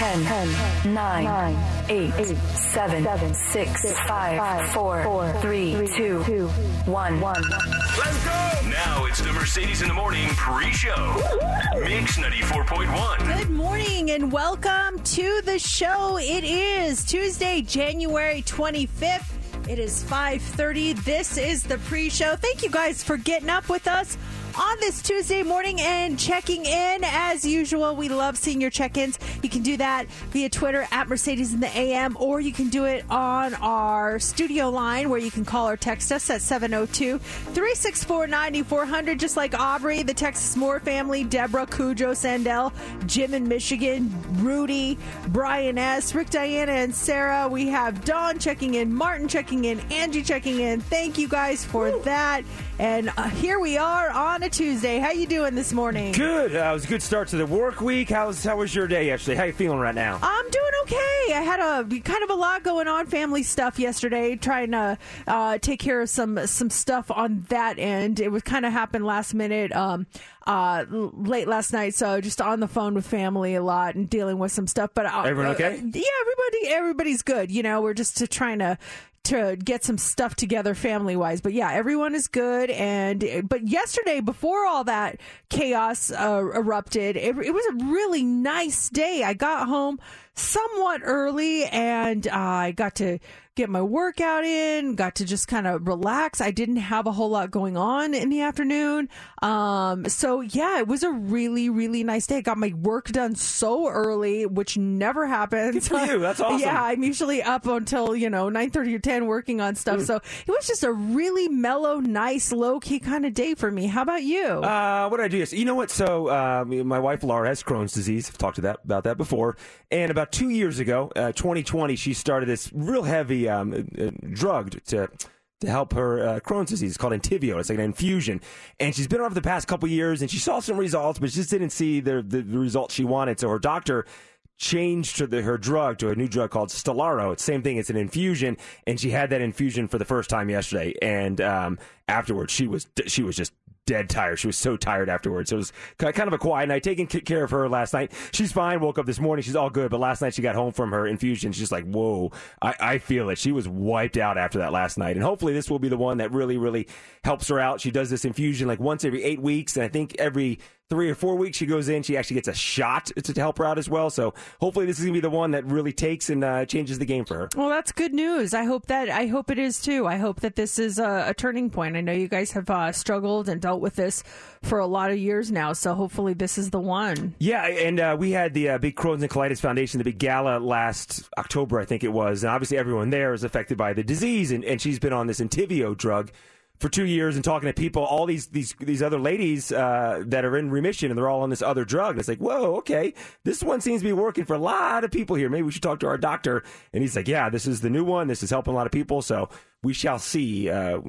10, 10 9, 8, 7, 6, 5, 4, 3, 2, 1. 1 Let's go! Now it's the Mercedes in the Morning pre-show. Mix 94.1. Good morning and welcome to the show. It is Tuesday, January 25th. It is 5:30. This is the pre-show. Thank you guys for getting up with us on this Tuesday morning and checking in as usual. We love seeing your check-ins. You can do that via Twitter at Mercedes in the AM or you can do it on our studio line where you can call or text us at 702-364-9400 just like Aubrey, the Texas Moore family, Deborah, Cujo, Sandell, Jim in Michigan, Rudy, Brian S, Rick, Diana, and Sarah. We have Dawn checking in, Martin checking in, Angie checking in. Thank you guys for that. And uh, here we are on a Tuesday. How you doing this morning? Good. Uh, it was a good start to the work week. How's how was your day yesterday? How you feeling right now? I'm doing okay. I had a kind of a lot going on, family stuff yesterday, trying to uh, take care of some some stuff on that end. It was kind of happened last minute, um, uh, late last night. So just on the phone with family a lot and dealing with some stuff. But uh, Everyone okay? uh, yeah, everybody everybody's good. You know, we're just trying to to get some stuff together family wise. But yeah, everyone is good. And but yesterday, before all that chaos uh, erupted, it, it was a really nice day. I got home somewhat early, and uh, I got to get my workout in. Got to just kind of relax. I didn't have a whole lot going on in the afternoon. Um, so yeah, it was a really really nice day. I got my work done so early, which never happens. Good for you. That's awesome. yeah, I'm usually up until, you know, 9.30 or 10 working on Mm. stuff. So it was just a really mellow, nice, low-key kind of day for me. How about you? Uh, what did I do? You know what? So, uh, my wife Laura has Crohn's disease. I've talked to that about that before. And about two years ago, uh, 2020, she started this real heavy um, uh, drug to to help her uh, Crohn's disease. It's called Entyvio. It's like an infusion, and she's been on for the past couple years, and she saw some results, but she just didn't see the the, the results she wanted. So her doctor changed to the, her drug to a new drug called Stelara. It's the same thing. It's an infusion, and she had that infusion for the first time yesterday. And um, afterwards, she was she was just dead tired. She was so tired afterwards. It was kind of a quiet night. Taking care of her last night. She's fine. Woke up this morning. She's all good. But last night she got home from her infusion. She's like, whoa, I, I feel it. She was wiped out after that last night. And hopefully this will be the one that really, really helps her out. She does this infusion like once every eight weeks. And I think every three or four weeks she goes in, she actually gets a shot to, to help her out as well. So hopefully this is going to be the one that really takes and uh, changes the game for her. Well, that's good news. I hope that I hope it is too. I hope that this is a, a turning point. I know you guys have uh, struggled and dealt with this for a lot of years now, so hopefully this is the one. Yeah, and uh, we had the uh, big Crohn's and Colitis Foundation, the big gala last October, I think it was. And obviously, everyone there is affected by the disease, and, and she's been on this Entyvio drug for two years and talking to people, all these these these other ladies uh, that are in remission, and they're all on this other drug. And it's like, whoa, okay, this one seems to be working for a lot of people here. Maybe we should talk to our doctor. And he's like, yeah, this is the new one. This is helping a lot of people. So we shall see uh,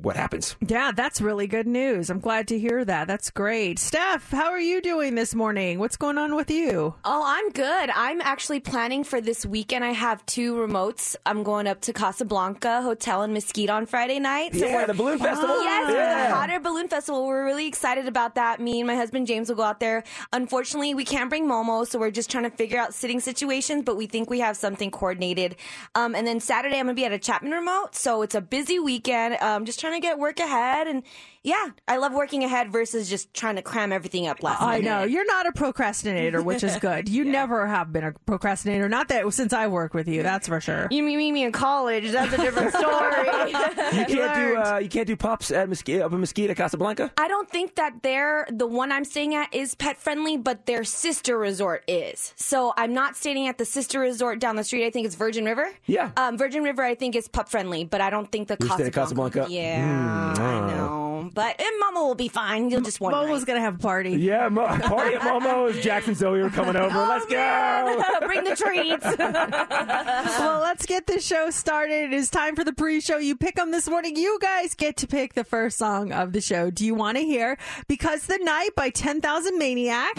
what happens. Yeah, that's really good news. I'm glad to hear that. That's great. Steph, how are you doing this morning? What's going on with you? Oh, I'm good. I'm actually planning for this weekend. I have two remotes. I'm going up to Casablanca Hotel in Mesquite on Friday night. Yeah, we're- the balloon festival. Yes, for Yeah. the Hot Air Balloon Festival. We're really excited about that. Me and my husband James will go out there. Unfortunately, we can't bring Momo, so we're just trying to figure out sitting situations, but we think we have something coordinated. Um, and then Saturday, I'm going to be at a Chapman remote, so it's a busy weekend. Um, just trying trying to get work ahead. And yeah, I love working ahead versus just trying to cram everything up last I minute. know you're not a procrastinator, which is good. You never have been a procrastinator. Not that since I work with you, that's for sure. You meet me in college. That's a different story. You can't do uh, you can't do pops at Mesquite, up in Mesquite at Casablanca. I don't think that they're the one I'm staying at is pet friendly, but their sister resort is. So I'm not staying at the sister resort down the street. I think it's Virgin River. Yeah. Um, Virgin River, I think is pup friendly, but I don't think the You're staying at Casablanca? Yeah, Hmm, I know. But and Mama will be fine. You'll just one Momo's night. gonna have a party. Yeah, Mo- party at Momo's. Jackson Zoe are coming over. Oh, let's go. Bring the treats. well, let's get this show started. It is time for the pre-show. You pick them this morning. You guys get to pick the first song of the show. Do you want to hear "Because the Night" by Ten Thousand Maniac?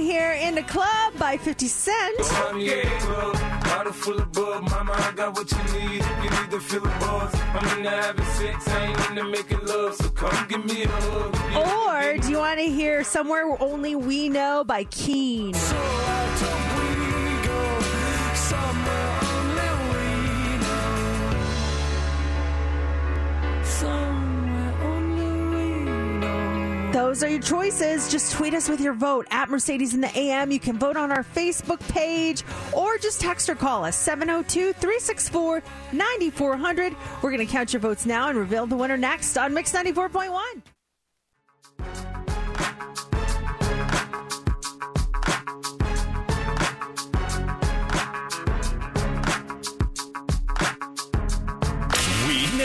Want "In the Club" by Fifty Cent? Bottle full of bug. Mama, I got what you need. You need to a buzz, I'm sex. I ain't making love, so come give me a hug. Or do you want to hear "Somewhere Only We Know" by Keane? So somewhere only we know. Somewhere. Those are your choices. Just tweet us with your vote at Mercedes in the AM. You can vote on our Facebook page or just text or call us 702 364 9400. We're going to count your votes now and reveal the winner next on Mix 94.1.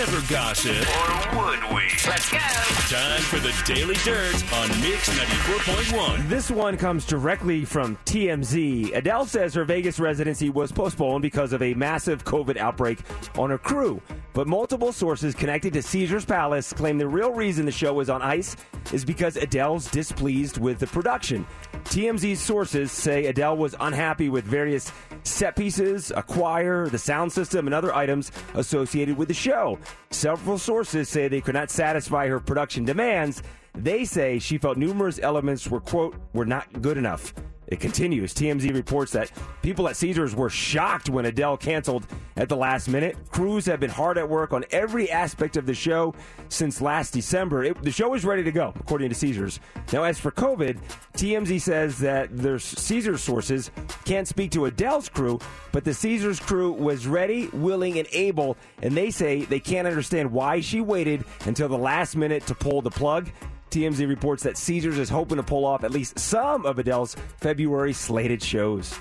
never gossip. Or would we? Let's go. Time for the Daily Dirt on Mix 94.1. This one comes directly from TMZ. Adele says her Vegas residency was postponed because of a massive COVID outbreak on her crew. But multiple sources connected to Caesars Palace claim the real reason the show was on ice is because Adele's displeased with the production. TMZ's sources say Adele was unhappy with various set pieces, a choir, the sound system, and other items associated with the show. Several sources say they could not satisfy her production demands. They say she felt numerous elements were, quote, were not good enough. It continues. TMZ reports that people at Caesars were shocked when Adele canceled at the last minute. Crews have been hard at work on every aspect of the show since last December. It, the show is ready to go, according to Caesars. Now, as for COVID, TMZ says that their Caesars sources can't speak to Adele's crew, but the Caesars crew was ready, willing, and able, and they say they can't understand why she waited until the last minute to pull the plug. TMZ reports that Caesars is hoping to pull off at least some of Adele's February slated shows.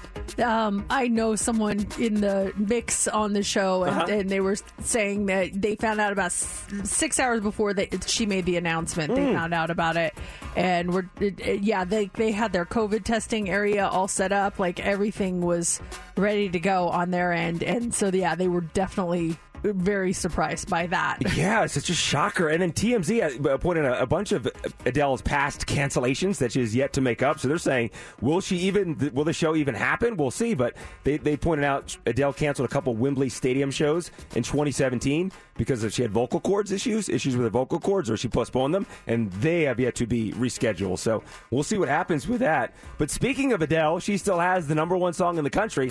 Um, I know someone in the mix on the show, and, Uh-huh. and they were saying that they found out about six hours before they, she made the announcement. They found out about it, and we're yeah they they had their COVID testing area all set up, like everything was ready to go on their end, and so yeah, they were definitely very surprised by that. Yeah, it's such a shocker. And then TMZ uh, pointed a, a bunch of Adele's past cancellations that she has yet to make up. So they're saying, will she even? Will the show even happen? We'll see. But they, they pointed out Adele canceled a couple Wembley Stadium shows in 2017 because she had vocal cords issues, issues with her vocal cords, or she postponed them, and they have yet to be rescheduled. So we'll see what happens with that. But speaking of Adele, she still has the number one song in the country.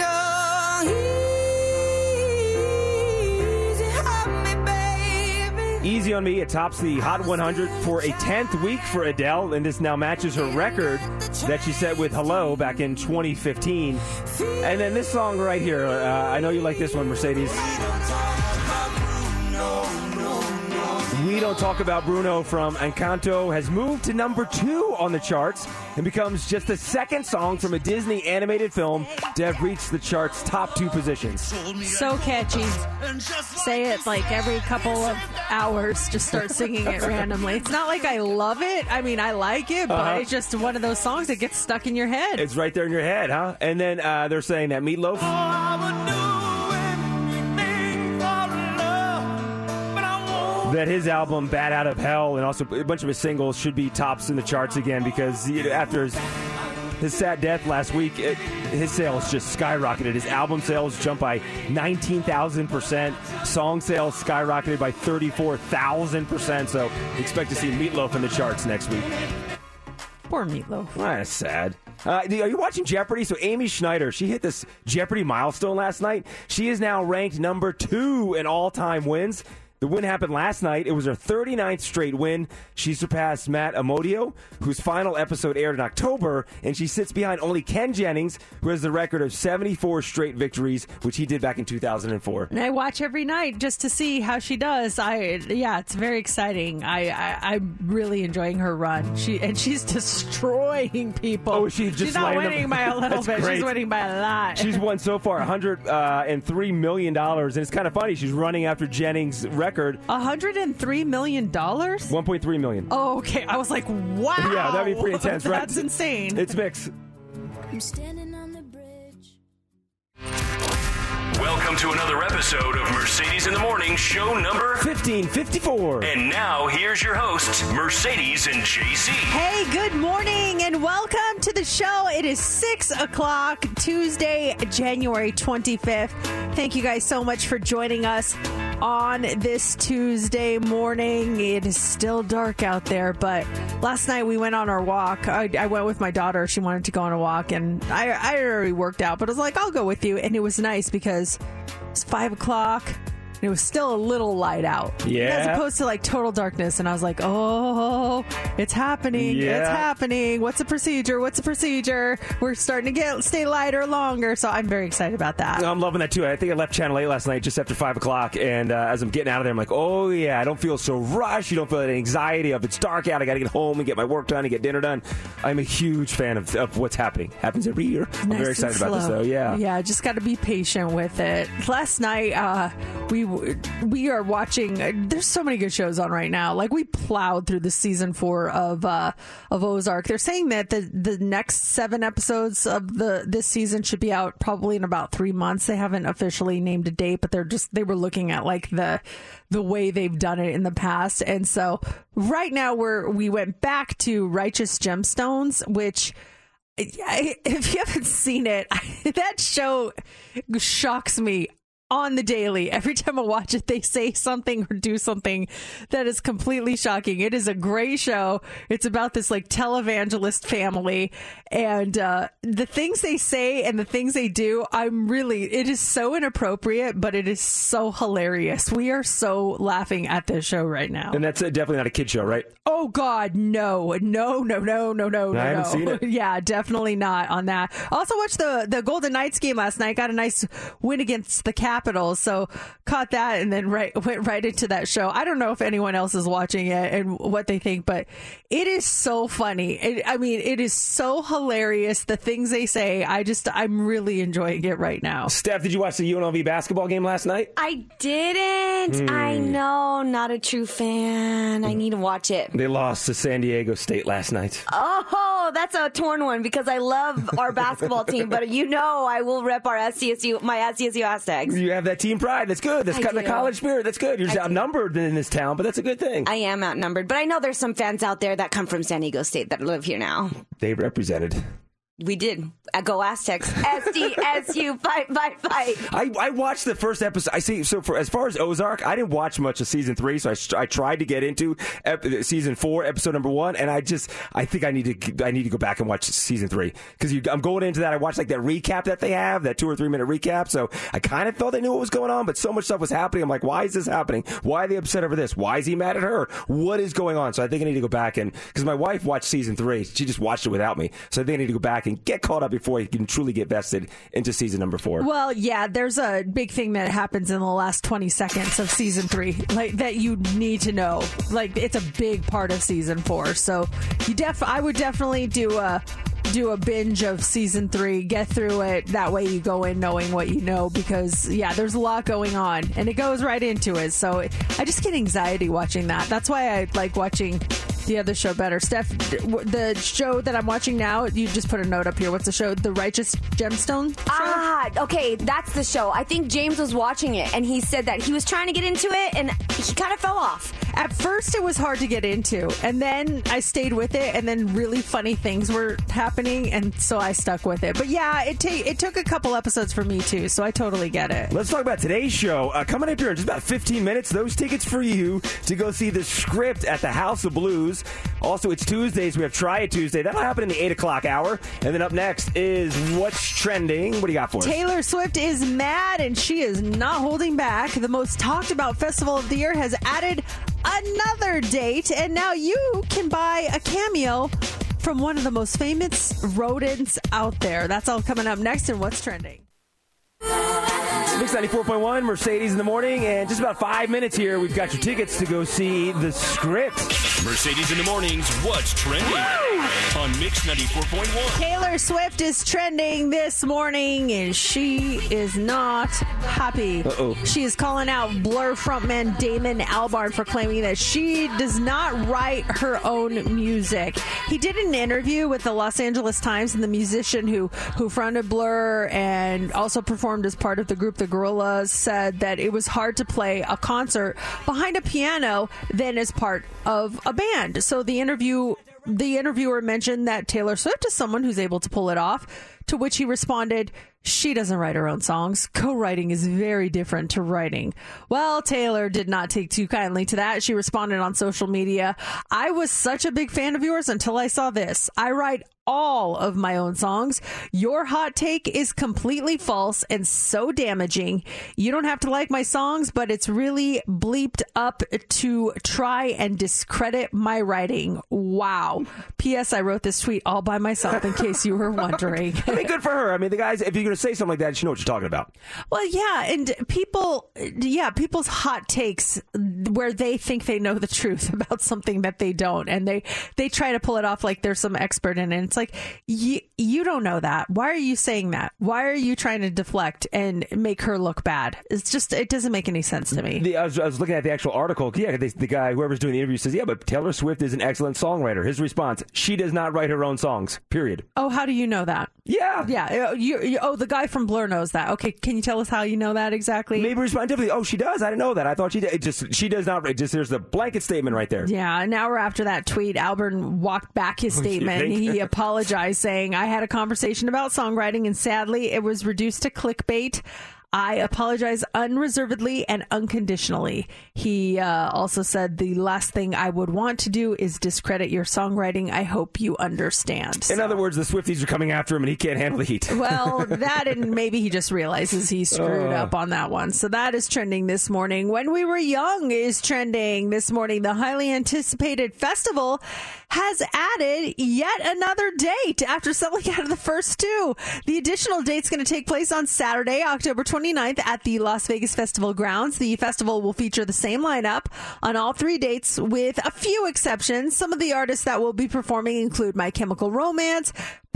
Easy on Me. It tops the Hot 100 for a 10th week for Adele, and this now matches her record that she set with Hello back in 2015. And then this song right here, uh, I know you like this one, Mercedes. We Don't Talk About Bruno from Encanto has moved to number two on the charts and becomes just the second song from a Disney animated film to have reached the chart's top two positions. So catchy. Say it like every couple of hours. Just start singing it randomly. It's not like I love it. I mean, I like it, but Uh-huh. it's just one of those songs that gets stuck in your head. It's right there in your head, huh? And then uh, they're saying that Meatloaf. That his album "Bat Out of Hell" and also a bunch of his singles should be tops in the charts again because after his his sad death last week, it, his sales just skyrocketed. His album sales jumped by nineteen thousand percent. Song sales skyrocketed by thirty four thousand percent. So expect to see Meatloaf in the charts next week. Poor Meatloaf. Ah, that's sad. Uh, are you watching Jeopardy? So Amy Schneider, she hit this Jeopardy milestone last night. She is now ranked number two in all-time wins. The win happened last night. It was her 39th straight win. She surpassed Matt Amodio, whose final episode aired in October, and she sits behind only Ken Jennings, who has the record of 74 straight victories, which he did back in 2004. And I watch every night just to see how she does. I yeah, it's very exciting. I, I I'm really enjoying her run. She and she's destroying people. Oh, she's just she's not lining them- winning by a little bit. great. She's winning by a lot. She's won so far 103 uh, million dollars, and it's kind of funny. She's running after Jennings' record, 103 million dollars. 1.3 million. Oh, okay. I was like, wow. Yeah, that'd be pretty intense, right? That's insane. It's mix. I'm standing on the bridge. Welcome to another episode of Mercedes in the Morning, show number 1554. And now here's your hosts, Mercedes and JC. Hey, good morning and welcome to the show. It is 6 o'clock, Tuesday, January 25th. Thank you guys so much for joining us on this Tuesday morning. It is still dark out there, but last night we went on our walk. I, I went with my daughter. She wanted to go on a walk, and I, I already worked out, but I was like, I'll go with you. And it was nice because it's 5 o'clock. And it was still a little light out. Yeah. As opposed to like total darkness. And I was like, oh, it's happening. It's happening. What's the procedure? What's the procedure? We're starting to get stay lighter longer. So I'm very excited about that. I'm loving that too. I think I left Channel 8 last night just after 5 o'clock, and uh, as I'm getting out of there, I'm like, oh yeah, I don't feel so rushed. You don't feel that anxiety of it's dark out. I got to get home and get my work done and get dinner done. I'm a huge fan of, of what's happening. Happens every year. I'm very excited about this though. Yeah. Yeah, just got to be patient with it. Last night, uh, we we are watching. There's so many good shows on right now. Like we plowed through the season four of uh, of Ozark. They're saying that the the next seven episodes of the this season should be out probably in about three months. They haven't officially named a date, but they're just they were looking at like the the way they've done it in the past. And so right now we're we went back to Righteous Gemstones, which if you haven't seen it, that show shocks me on the daily. Every time I watch it, they say something or do something that is completely shocking. It is a great show. It's about this like televangelist family and uh, the things they say and the things they do. I'm really, it is so inappropriate, but it is so hilarious. We are so laughing at this show right now. And that's uh, definitely not a kid show, right? Oh God, no, no, no, no, no, no, I haven't no. seen it. yeah, definitely not on that. Also watched the the Golden Knights game last night. Got a nice win against the Capitals, so caught that and then right went right into that show. I don't know if anyone else is watching it and what they think, but it is so funny. It, I mean, it is so hilarious. The things they say, I just I'm really enjoying it right now. Steph, did you watch the UNLV basketball game last night? I didn't. I Hmm. know, not a true fan. I need to watch it. They lost to San Diego State last night. Oh, that's a torn one because I love our basketball team, but you know I will rep our SDSU, my SDSU Aztecs. You have that team pride. That's good. That's I kind of the college spirit. That's good. You're just I do. outnumbered in this town, but that's a good thing. I am outnumbered, but I know there's some fans out there that come from San Diego State that live here now. they represented. We did. Uh, Go Aztecs. SDSU, fight, fight, fight. I, I watched the first episode. I see. So for as far as Ozark, I didn't watch much of season three. So I, I tried to get into ep- season four, episode number one, and I just I think I need to I need to go back and watch season three because I'm going into that. I watched like that recap that they have, that two or three minute recap. So I kind of felt I knew what was going on, but so much stuff was happening. I'm like, why is this happening? Why are they upset over this? Why is he mad at her? What is going on? So I think I need to go back and because my wife watched season three, she just watched it without me. So I think I need to go back and get caught up before I can truly get vested into season number four. Well, yeah, there's a big thing that happens in the last 20 seconds of season three, like that you need to know. Like it's a big part of season four. So you def, I would definitely do a do a binge of season three, get through it. That way you go in knowing what you know because yeah, there's a lot going on and it goes right into it. So I just get anxiety watching that. That's why I like watching the other show better. Steph, the show that I'm watching now, you just put a note up here. What's the show? The Righteous Gemstone show? Ah, okay, that's the show. I think James was watching it and he said that he was trying to get into it and he kind of fell off. At first, it was hard to get into, and then I stayed with it, and then really funny things were happening, and so I stuck with it. But yeah, it ta- it took a couple episodes for me too, so I totally get it. Let's talk about today's show. Uh, coming up here in just about 15 minutes, those tickets for you to go see the script at the House of Blues. Blues. Also, it's Tuesdays. We have Try It Tuesday. That'll happen in the 8 o'clock hour. And then up next is What's Trending. What do you got for us? Taylor Swift is mad and she is not holding back. The most talked about festival of the year has added another date, and now you can buy a cameo from one of the most famous rodents out there. That's all coming up next in What's Trending. Mix 94.1, Mercedes in the morning. And just about five minutes here, we've got your tickets to go see the script. Mercedes in the mornings. What's trending on Mix 94.1? Taylor Swift is trending this morning, and she is not happy. Uh-oh. She is calling out Blur frontman Damon Albarn for claiming that she does not write her own music. He did an interview with the Los Angeles Times, and the musician who who fronted Blur and also performed as part of the group The Gorillaz said that it was hard to play a concert behind a piano than as part of a band. So the interview the interviewer mentioned that Taylor Swift is someone who's able to pull it off, to which he responded, She doesn't write her own songs. Co writing is very different to writing. Well, Taylor did not take too kindly to that. She responded on social media I was such a big fan of yours until I saw this. I write all of my own songs. Your hot take is completely false and so damaging. You don't have to like my songs, but it's really bleeped up to try and discredit my writing. Wow. P.S. I wrote this tweet all by myself in case you were wondering. I mean, good for her. I mean, the guys, if you're going to say something like that, you know what you're talking about. Well, yeah, and people, yeah, people's hot takes where they think they know the truth about something that they don't, and they they try to pull it off like they're some expert in it. It's like you you don't know that. Why are you saying that? Why are you trying to deflect and make her look bad? It's just it doesn't make any sense to me. The, I, was, I was looking at the actual article. Yeah, the, the guy, whoever's doing the interview, says, "Yeah, but Taylor Swift is an excellent songwriter." His response: "She does not write her own songs. Period." Oh, how do you know that? Yeah, Yeah, you, you, oh, the guy from Blur knows that. Okay, can you tell us how you know that exactly? Maybe respond differently. Oh, she does. I didn't know that. I thought she did. It just she does not. It just there's the blanket statement right there. Yeah, an hour after that tweet, Albarn walked back his statement. He apologized, saying, I had a conversation about songwriting, and sadly, it was reduced to clickbait. I apologize unreservedly and unconditionally. He uh, also said, The last thing I would want to do is discredit your songwriting. I hope you understand. In So- other words, the Swifties are coming after him, and he can't handle the heat. well, that and maybe he just realizes he screwed Uh. up on that one. So that is trending this morning. When we were young is trending this morning. The highly anticipated festival has added yet another date after selling out of the first two. The additional date's going to take place on Saturday, October 29th at the Las Vegas Festival grounds. The festival will feature the same lineup on all three dates with a few exceptions. Some of the artists that will be performing include My Chemical Romance,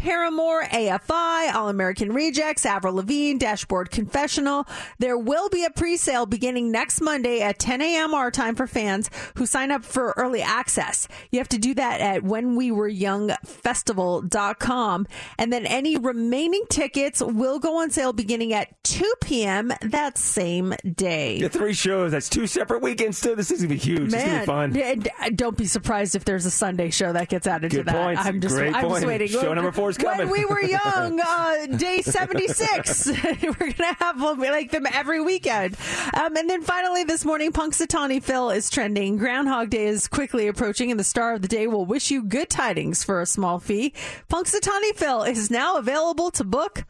Paramore, AFI, All American Rejects, Avril Lavigne, Dashboard Confessional. There will be a pre-sale beginning next Monday at 10 a.m. our time for fans who sign up for early access. You have to do that at whenwewereyoungfestival.com. And then any remaining tickets will go on sale beginning at 2 p.m. that same day. The three shows. That's two separate weekends. Too. This is gonna be huge. It's gonna be fun. uh, don't be surprised if there's a Sunday show that gets added to that. points. I'm just, Great I'm just waiting. Show number four is coming. When we were young, uh, day 76, we're gonna have them, like them every weekend. Um, and then finally this morning, Punxsutawney Phil is trending. Groundhog Day is quickly approaching, and the star of the day will wish you good tidings for a small fee. Punxsutawney Phil is now available to book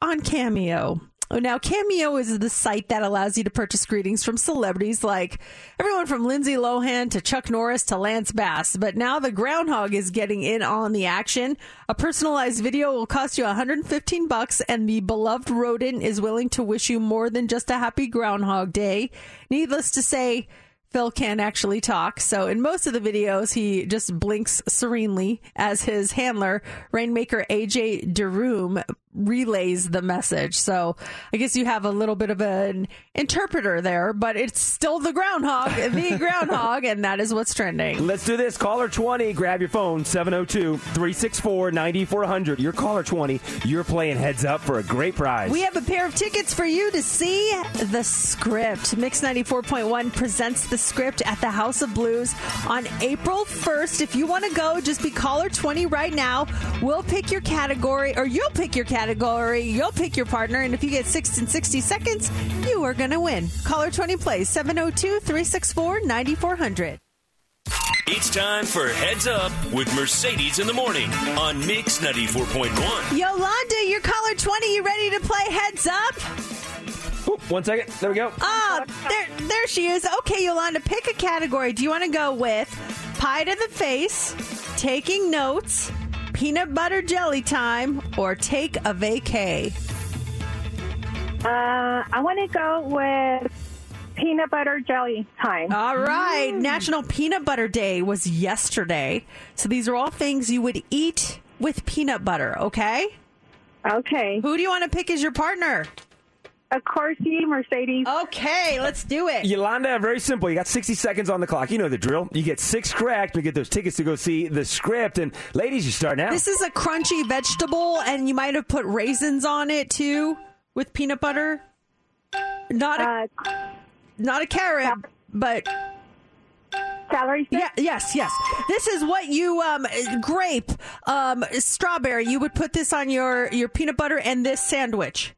on Cameo. Oh, Now, Cameo is the site that allows you to purchase greetings from celebrities like everyone from Lindsay Lohan to Chuck Norris to Lance Bass. But now the groundhog is getting in on the action. A personalized video will cost you 115 bucks, and the beloved rodent is willing to wish you more than just a happy Groundhog Day. Needless to say, Phil can actually talk. So in most of the videos, he just blinks serenely as his handler, Rainmaker AJ Dereume, relays the message. So I guess you have a little bit of an interpreter there, but it's still the groundhog, the groundhog, and that is what's trending. Let's do this. Caller 20, grab your phone, 702 364 9400. You're caller 20. You're playing heads up for a great prize. We have a pair of tickets for you to see the script. Mix 94.1 presents the script at the House of Blues on April 1st. If you want to go, just be caller 20 right now. We'll pick your category, or you'll pick your category, you'll pick your partner, and if you get 6 in 60 seconds, you are going to win. Caller 20 plays 702 364 9400. It's time for Heads Up with Mercedes in the Morning on Mix 94.1. Yolanda, you're caller 20. You ready to play Heads Up? Oop, one second. There we go. Oh, there, there she is. Okay, Yolanda, pick a category. Do you want to go with pie to the face, taking notes, peanut butter jelly time, or take a vacay? Uh, I want to go with peanut butter jelly time. All right. National Peanut Butter Day was yesterday. So these are all things you would eat with peanut butter, okay? Okay. Who do you want to pick as your partner? Of course, you, Mercedes. Okay, let's do it. Yolanda, very simple. You got 60 seconds on the clock. You know the drill. You get six correct. You get those tickets to go see the script. And ladies, you start now. This is a crunchy vegetable, and you might have put raisins on it too with peanut butter. Not a, not a carrot, but Calories. Yeah, yes, yes. This is what you um grape, um strawberry. You would put this on your your peanut butter and this sandwich.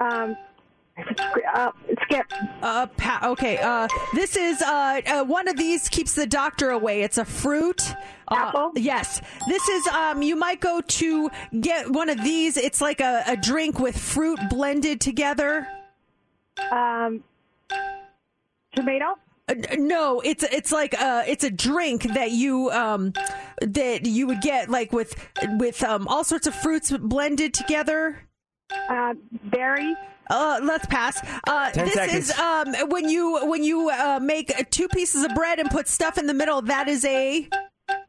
Um, uh, skip. Uh, pa- okay. Uh, this is uh, uh, one of these keeps the doctor away. It's a fruit. Apple. yes. This is um. You might go to get one of these. It's like a, a drink with fruit blended together. Um, tomato. Uh, no, it's it's like uh it's a drink that you um that you would get like with with um all sorts of fruits blended together. Uh, berries. Uh, let's pass. Uh, Ten this seconds. is um when you when you uh, make two pieces of bread and put stuff in the middle. That is a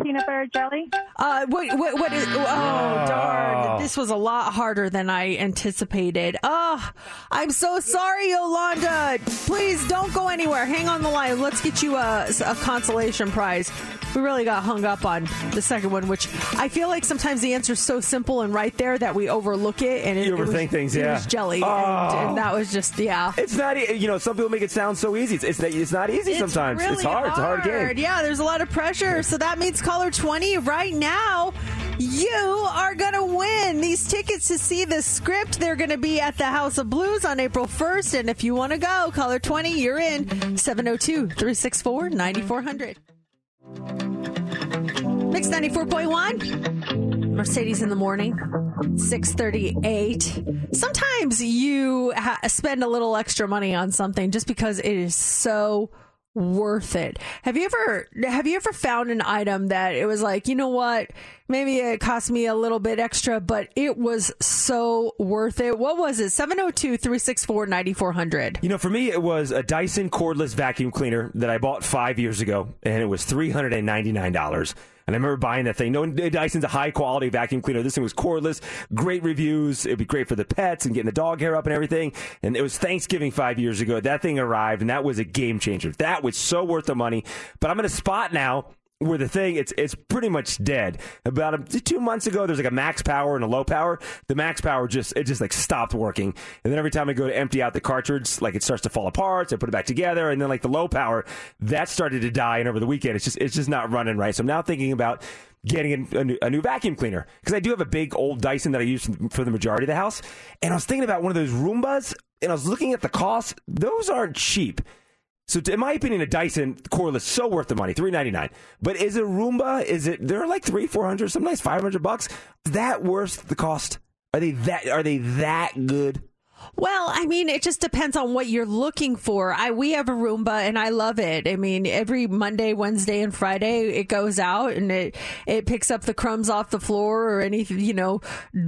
peanut butter jelly. Uh, what what, what is? Oh darn! This was a lot harder than I anticipated. Oh, I'm so sorry, Yolanda. Please don't go anywhere. Hang on the line. Let's get you a, a consolation prize. We really got hung up on the second one, which I feel like sometimes the answer is so simple and right there that we overlook it. And it, You it was- overthink things, It yeah. was jelly, Oh. and, and that was just yeah. It's not, e- you know, some people make it sound so easy. It's, it's, it's not easy sometimes. Really it's hard. It's a hard game. Yeah, there's a lot of pressure. So that means caller 20 right now. You are going to win these tickets to see the script. They're going to be at the House of Blues on April 1st. And if you want to go, caller 20, you're in 702 364 9400. Mix 94.1. Mercedes in the morning, 638. Sometimes you ha- spend a little extra money on something just because it is so worth it. Have you ever have you ever found an item that it was like, you know what? Maybe it cost me a little bit extra, but it was so worth it. What was it? 702-364-9400. You know, for me, it was a Dyson cordless vacuum cleaner that I bought five years ago, and it was three hundred and I remember buying that thing. Knowing Dyson's a high quality vacuum cleaner, this thing was cordless, great reviews. It'd be great for the pets and getting the dog hair up and everything. And it was Thanksgiving five years ago. That thing arrived, and that was a game changer. That was so worth the money. But I'm in a spot now where the thing it's it's pretty much dead. About a, two months ago, there's like a max power and a low power. The max power just it just like stopped working, and then every time I go to empty out the cartridge, like it starts to fall apart. So I put it back together, and then like the low power that started to die, and over the weekend, it's just it's just not running right. So I'm now thinking about getting a, new, a new vacuum cleaner because I do have a big old Dyson that I use for the majority of the house, and I was thinking about one of those Roombas, and I was looking at the cost. Those aren't cheap. So, in my opinion, a Dyson cordless so worth the money, three ninety nine. But is a Roomba? Is it? They're like three, four hundred, sometimes five hundred bucks. That worth the cost? Are they that? Are they that good? Well, I mean, it just depends on what you're looking for. I we have a Roomba and I love it. I mean, every Monday, Wednesday, and Friday it goes out and it it picks up the crumbs off the floor or any you know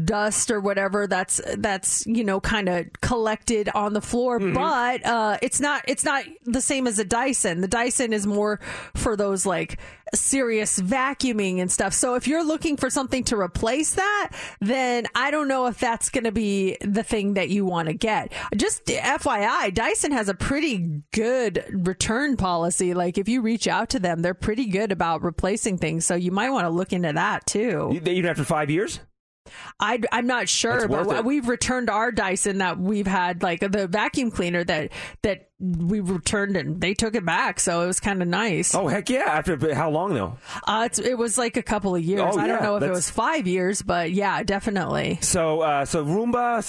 dust or whatever that's that's you know kind of collected on the floor. But uh, it's not it's not the same as a Dyson. The Dyson is more for those like serious vacuuming and stuff. So if you're looking for something to replace that, then I don't know if that's going to be the thing that you want to get. Just FYI, Dyson has a pretty good return policy. Like if you reach out to them, they're pretty good about replacing things. So you might want to look into that too. Even after five years? I, am not sure, but it. we've returned our Dyson that we've had, like the vacuum cleaner that that we returned and they took it back, so it was kind of nice. Oh heck yeah! After how long though? Uh, it's, it was like a couple of years. Oh, I yeah, don't know if it was five years, but yeah, definitely. So, uh, so Roomba,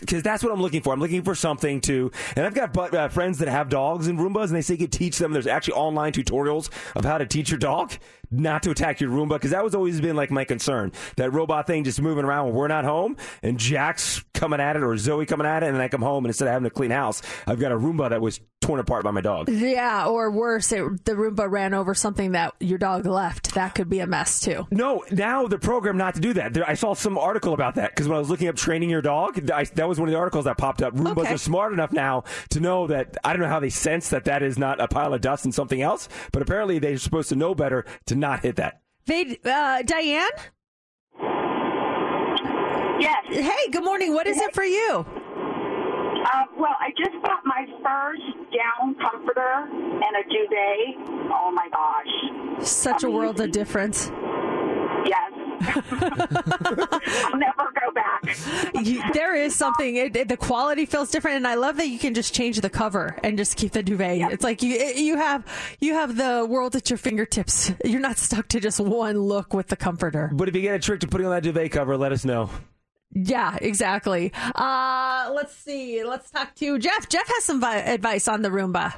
because that's what I'm looking for. I'm looking for something to, and I've got bu- uh, friends that have dogs and Roombas, and they say you could teach them. There's actually online tutorials of how to teach your dog not to attack your Roomba, because that was always been like my concern. That robot thing just moving around when we're not home, and Jack's coming at it or Zoe coming at it, and then I come home and instead of having a clean house, I've got a Roomba that was torn apart by my dog. Yeah, or worse, it, the Roomba ran over something that your dog left. That could be a mess too. No, now they're programmed not to do that. There, I saw some article about that because when I was looking up training your dog, I, that was one of the articles that popped up. Roombas Okay. are smart enough now to know that I don't know how they sense that that is not a pile of dust and something else, but apparently they're supposed to know better to not hit that. They, uh, Diane. Yes. Hey, good morning. What is it for you? Uh, well, I just bought my first down comforter and a duvet. Oh my gosh. Such a world of difference. Yes. I'll never go back. You, there is something. It, it- the quality feels different, and I love that you can just change the cover and just keep the duvet. It's like you you have you have the world at your fingertips. You're not stuck to just one look with the comforter. But if you get a trick to putting on that duvet cover, let us know. Yeah, exactly. Uh, let's see. Let's talk to Jeff. Jeff has some vi- advice on the Roomba.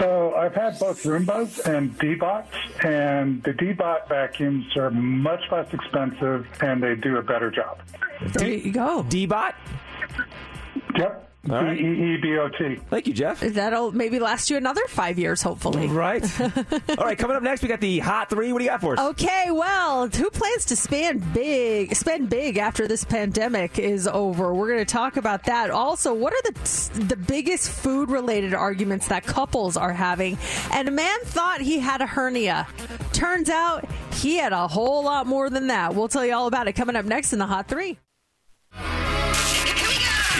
So I've had both Roombas and Deebots, and the Deebot vacuums are much less expensive and they do a better job. There you go. Deebot? Yep. All right. D-E-E-B-O-T. Thank you, Jeff. That'll maybe last you another five years, hopefully. Right. All right, coming up next, we got the hot three. What do you got for us? Okay, well, who plans to spend big, spend big after this pandemic is over? We're going to talk about that. Also, what are the the biggest food related arguments that couples are having? And a man thought he had a hernia. Turns out he had a whole lot more than that. We'll tell you all about it coming up next in the Hot Three.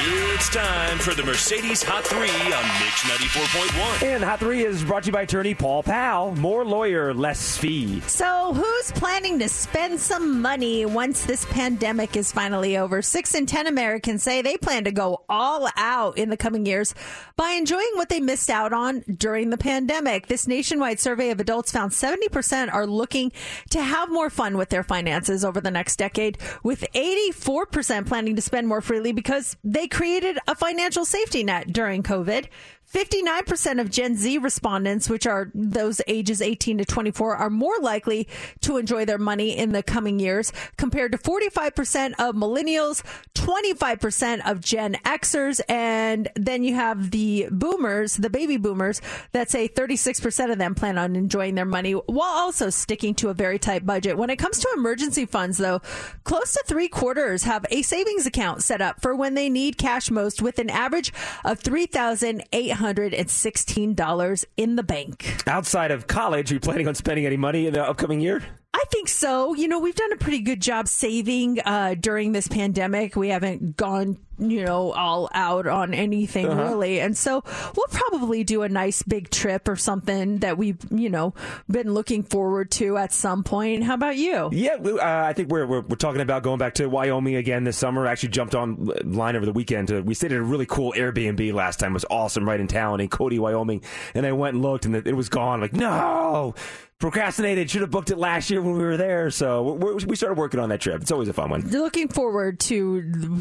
It's time for the Mercedes Hot 3 on Mix 94.1. And Hot 3 is brought to you by attorney Paul Powell. More lawyer, less fee. So, who's planning to spend some money once this pandemic is finally over? Six in 10 Americans say they plan to go all out in the coming years by enjoying what they missed out on during the pandemic. This nationwide survey of adults found 70% are looking to have more fun with their finances over the next decade, with 84% planning to spend more freely because they created a financial safety net during COVID. 59% of Gen Z respondents, which are those ages 18 to 24, are more likely to enjoy their money in the coming years compared to 45% of millennials, 25% of Gen Xers, and then you have the boomers, the baby boomers, that say 36% of them plan on enjoying their money while also sticking to a very tight budget. When it comes to emergency funds, though, close to three quarters have a savings account set up for when they need cash most with an average of $3,816 in the bank. Outside of college, are you planning on spending any money in the upcoming year? I think so. You know, we've done a pretty good job saving uh, during this pandemic. We haven't gone, you know, all out on anything Uh-huh. really. And so we'll probably do a nice big trip or something that we've, you know, been looking forward to at some point. How about you? Yeah, uh, I think we're, we're we're talking about going back to Wyoming again this summer. I actually jumped online over the weekend. To, we stayed at a really cool Airbnb last time. It was awesome, right in town in Cody, Wyoming. And I went and looked, and it was gone. Like no, procrastinated. Should have booked it last year when we were there. So we we started working on that trip. It's always a fun one. Looking forward to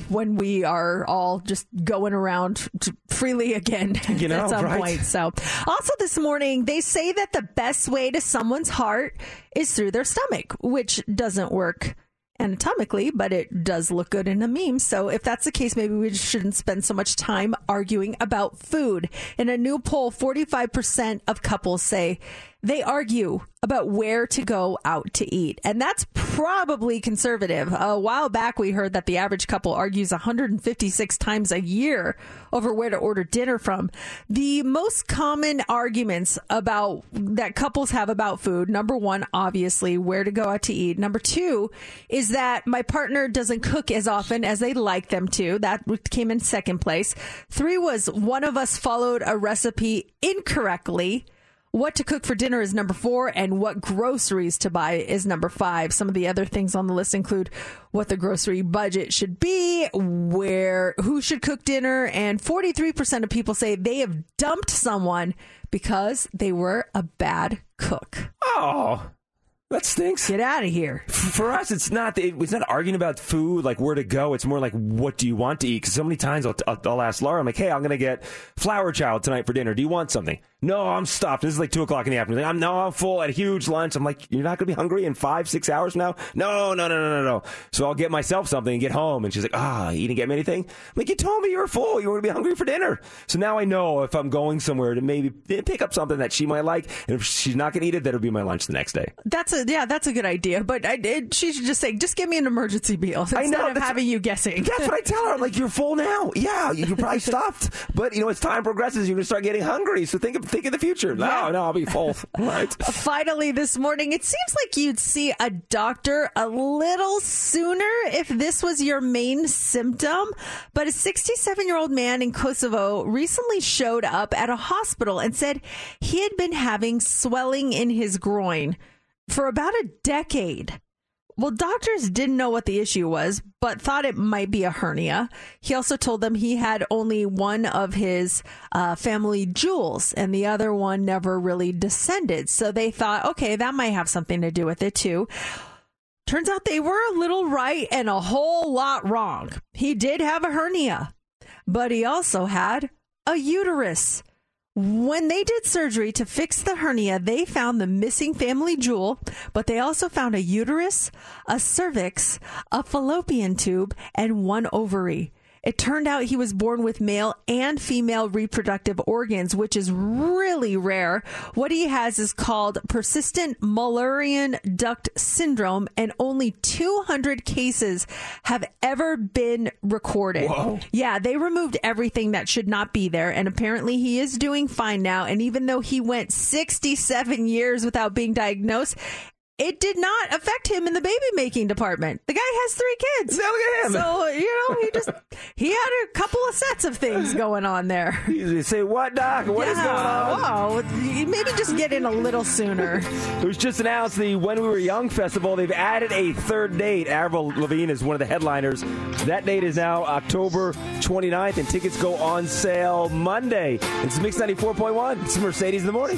when we are all just going around freely again You know, at some right? point. So, also this morning, they say that the best way to someone's heart is through their stomach, which doesn't work anatomically, but it does look good in a meme. So, if that's the case, maybe we shouldn't spend so much time arguing about food. In a new poll, 45% of couples say they argue about where to go out to eat. And that's probably conservative. A while back, we heard that the average couple argues 156 times a year over where to order dinner from. The most common arguments about that couples have about food number one, obviously, where to go out to eat. Number two is that my partner doesn't cook as often as they'd like them to. That came in second place. Three was one of us followed a recipe incorrectly What to cook for dinner is number four, and what groceries to buy is number five. Some of the other things on the list include what the grocery budget should be, where who should cook dinner, and 43% of people say they have dumped someone because they were a bad cook. Oh, that stinks. Get out of here. For us, it's not. It's not arguing about food, like where to go. It's more like what do you want to eat? Because so many times I'll, I'll, ask Laura, I'm like, hey, I'm going to get Flower Child tonight for dinner. Do you want something? No, I'm stuffed. This is like two o'clock in the afternoon. I'm no, I'm full. At a huge lunch. I'm like, you're not going to be hungry in five, six hours now. No, no, no, no, no, no. So I'll get myself something and get home. And she's like, ah, you didn't get me anything. I'm like, you told me you were full. You were going to be hungry for dinner. So now I know if I'm going somewhere to maybe pick up something that she might like, and if she's not going to eat it, that'll be my lunch the next day. That's a yeah, that's a good idea. But I, it, she should just say, just give me an emergency meal instead I know, of having you guessing. That's what I tell her. I'm like, you're full now. Yeah, you're probably stuffed. But you know, as time progresses, you're going to start getting hungry. So think of think of the future. No, no, I'll be full. right. Finally, this morning, it seems like you'd see a doctor a little sooner if this was your main symptom. But a 67 year old man in Kosovo recently showed up at a hospital and said he had been having swelling in his groin for about a decade. Well, doctors didn't know what the issue was, but thought it might be a hernia. He also told them he had only one of his uh, family jewels and the other one never really descended. So they thought, okay, that might have something to do with it too. Turns out they were a little right and a whole lot wrong. He did have a hernia, but he also had a uterus. When they did surgery to fix the hernia, they found the missing family jewel, but they also found a uterus, a cervix, a fallopian tube, and one ovary. It turned out he was born with male and female reproductive organs, which is really rare. What he has is called persistent Mullerian duct syndrome, and only 200 cases have ever been recorded. Whoa. Yeah, they removed everything that should not be there, and apparently he is doing fine now. And even though he went 67 years without being diagnosed, it did not affect him in the baby making department. The guy has three kids. Look at him. So, you know, he just, he had a couple of sets of things going on there. You say, what, Doc? What is going on? Wow. Maybe just get in a little sooner. It was just announced the When We Were Young festival. They've added a third date. Avril Lavigne is one of the headliners. That date is now October 29th, and tickets go on sale Monday. It's Mix 94.1. It's Mercedes in the morning.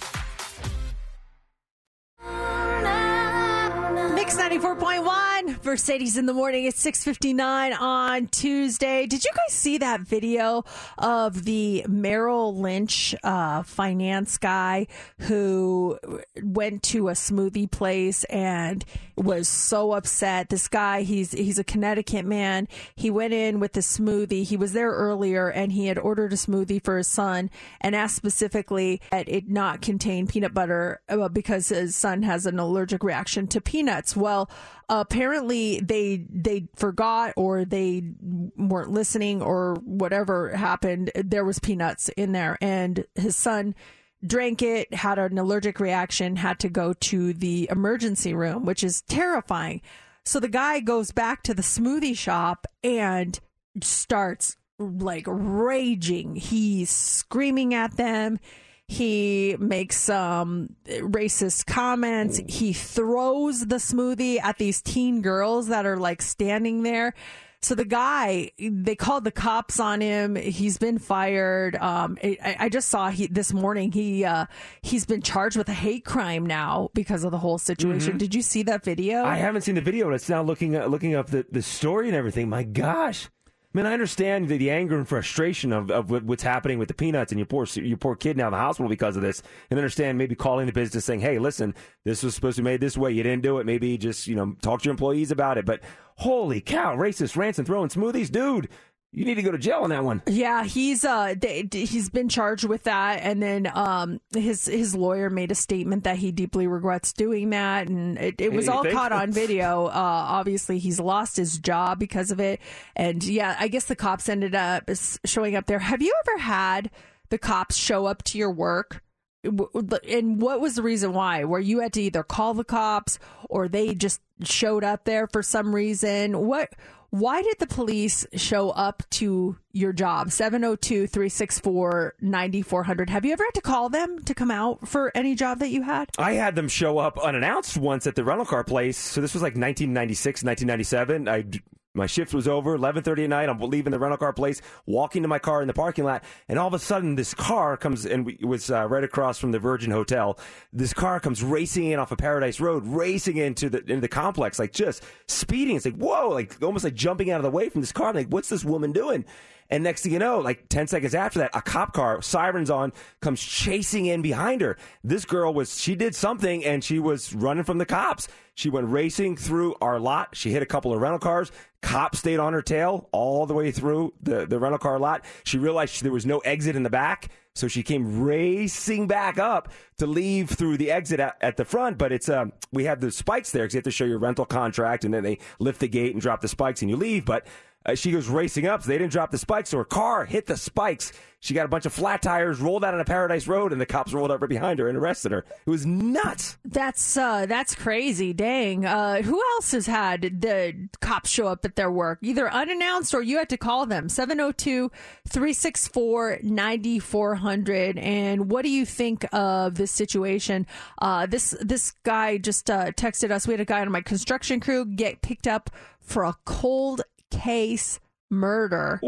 Four point one on Mercedes in the morning. It's 6:59 on Tuesday. Did you guys see that video of the Merrill Lynch uh, finance guy who went to a smoothie place and was so upset? This guy, he's he's a Connecticut man. He went in with a smoothie. He was there earlier and he had ordered a smoothie for his son and asked specifically that it not contain peanut butter uh, because his son has an allergic reaction to peanuts. Well, apparently they they forgot or they weren't listening or whatever happened. There was peanuts in there, and his son drank it, had an allergic reaction, had to go to the emergency room, which is terrifying. So the guy goes back to the smoothie shop and starts like raging. He's screaming at them. He makes some racist comments. He throws the smoothie at these teen girls that are like standing there. So the guy, they called the cops on him. He's been fired. Um, I, I just saw he this morning. He uh, he's been charged with a hate crime now because of the whole situation. Mhm. Did you see that video? I haven't seen the video, and it's now looking uh, looking up the, the story and everything. My gosh. I mean, I understand the, the anger and frustration of, of what's happening with the peanuts and your poor your poor kid now in the hospital because of this, and understand maybe calling the business saying, "Hey, listen, this was supposed to be made this way. You didn't do it. Maybe just you know talk to your employees about it." But holy cow, racist rants and throwing smoothies, dude! You need to go to jail on that one. Yeah, he's uh they, he's been charged with that, and then um his his lawyer made a statement that he deeply regrets doing that, and it, it was You all caught on video. Uh, obviously, he's lost his job because of it, and yeah, I guess the cops ended up showing up there. Have you ever had the cops show up to your work? And what was the reason why? Where you had to either call the cops or they just showed up there for some reason? What? Why did the police show up to your job? 702 364 9400. Have you ever had to call them to come out for any job that you had? I had them show up unannounced once at the rental car place. So this was like 1996, 1997. I my shift was over, 11:30 at night. I'm leaving the rental car place, walking to my car in the parking lot, and all of a sudden this car comes and it was uh, right across from the Virgin Hotel. This car comes racing in off of Paradise Road, racing into the into the complex, like just speeding. It's like whoa, like almost like jumping out of the way from this car. I'm like, what's this woman doing? And next thing you know, like 10 seconds after that, a cop car, sirens on, comes chasing in behind her. This girl was, she did something and she was running from the cops. She went racing through our lot. She hit a couple of rental cars. Cop stayed on her tail all the way through the, the rental car lot. She realized there was no exit in the back. So she came racing back up to leave through the exit at, at the front. But it's, um, we have the spikes there because you have to show your rental contract and then they lift the gate and drop the spikes and you leave. But uh, she goes racing up. So they didn't drop the spikes. So her car hit the spikes. She got a bunch of flat tires, rolled out on a Paradise Road, and the cops rolled up right behind her and arrested her. It was nuts. That's uh that's crazy. Dang. Uh who else has had the cops show up at their work? Either unannounced or you had to call them. 702-364-9400. And what do you think of this situation? Uh this this guy just uh texted us. We had a guy on my construction crew get picked up for a cold case murder.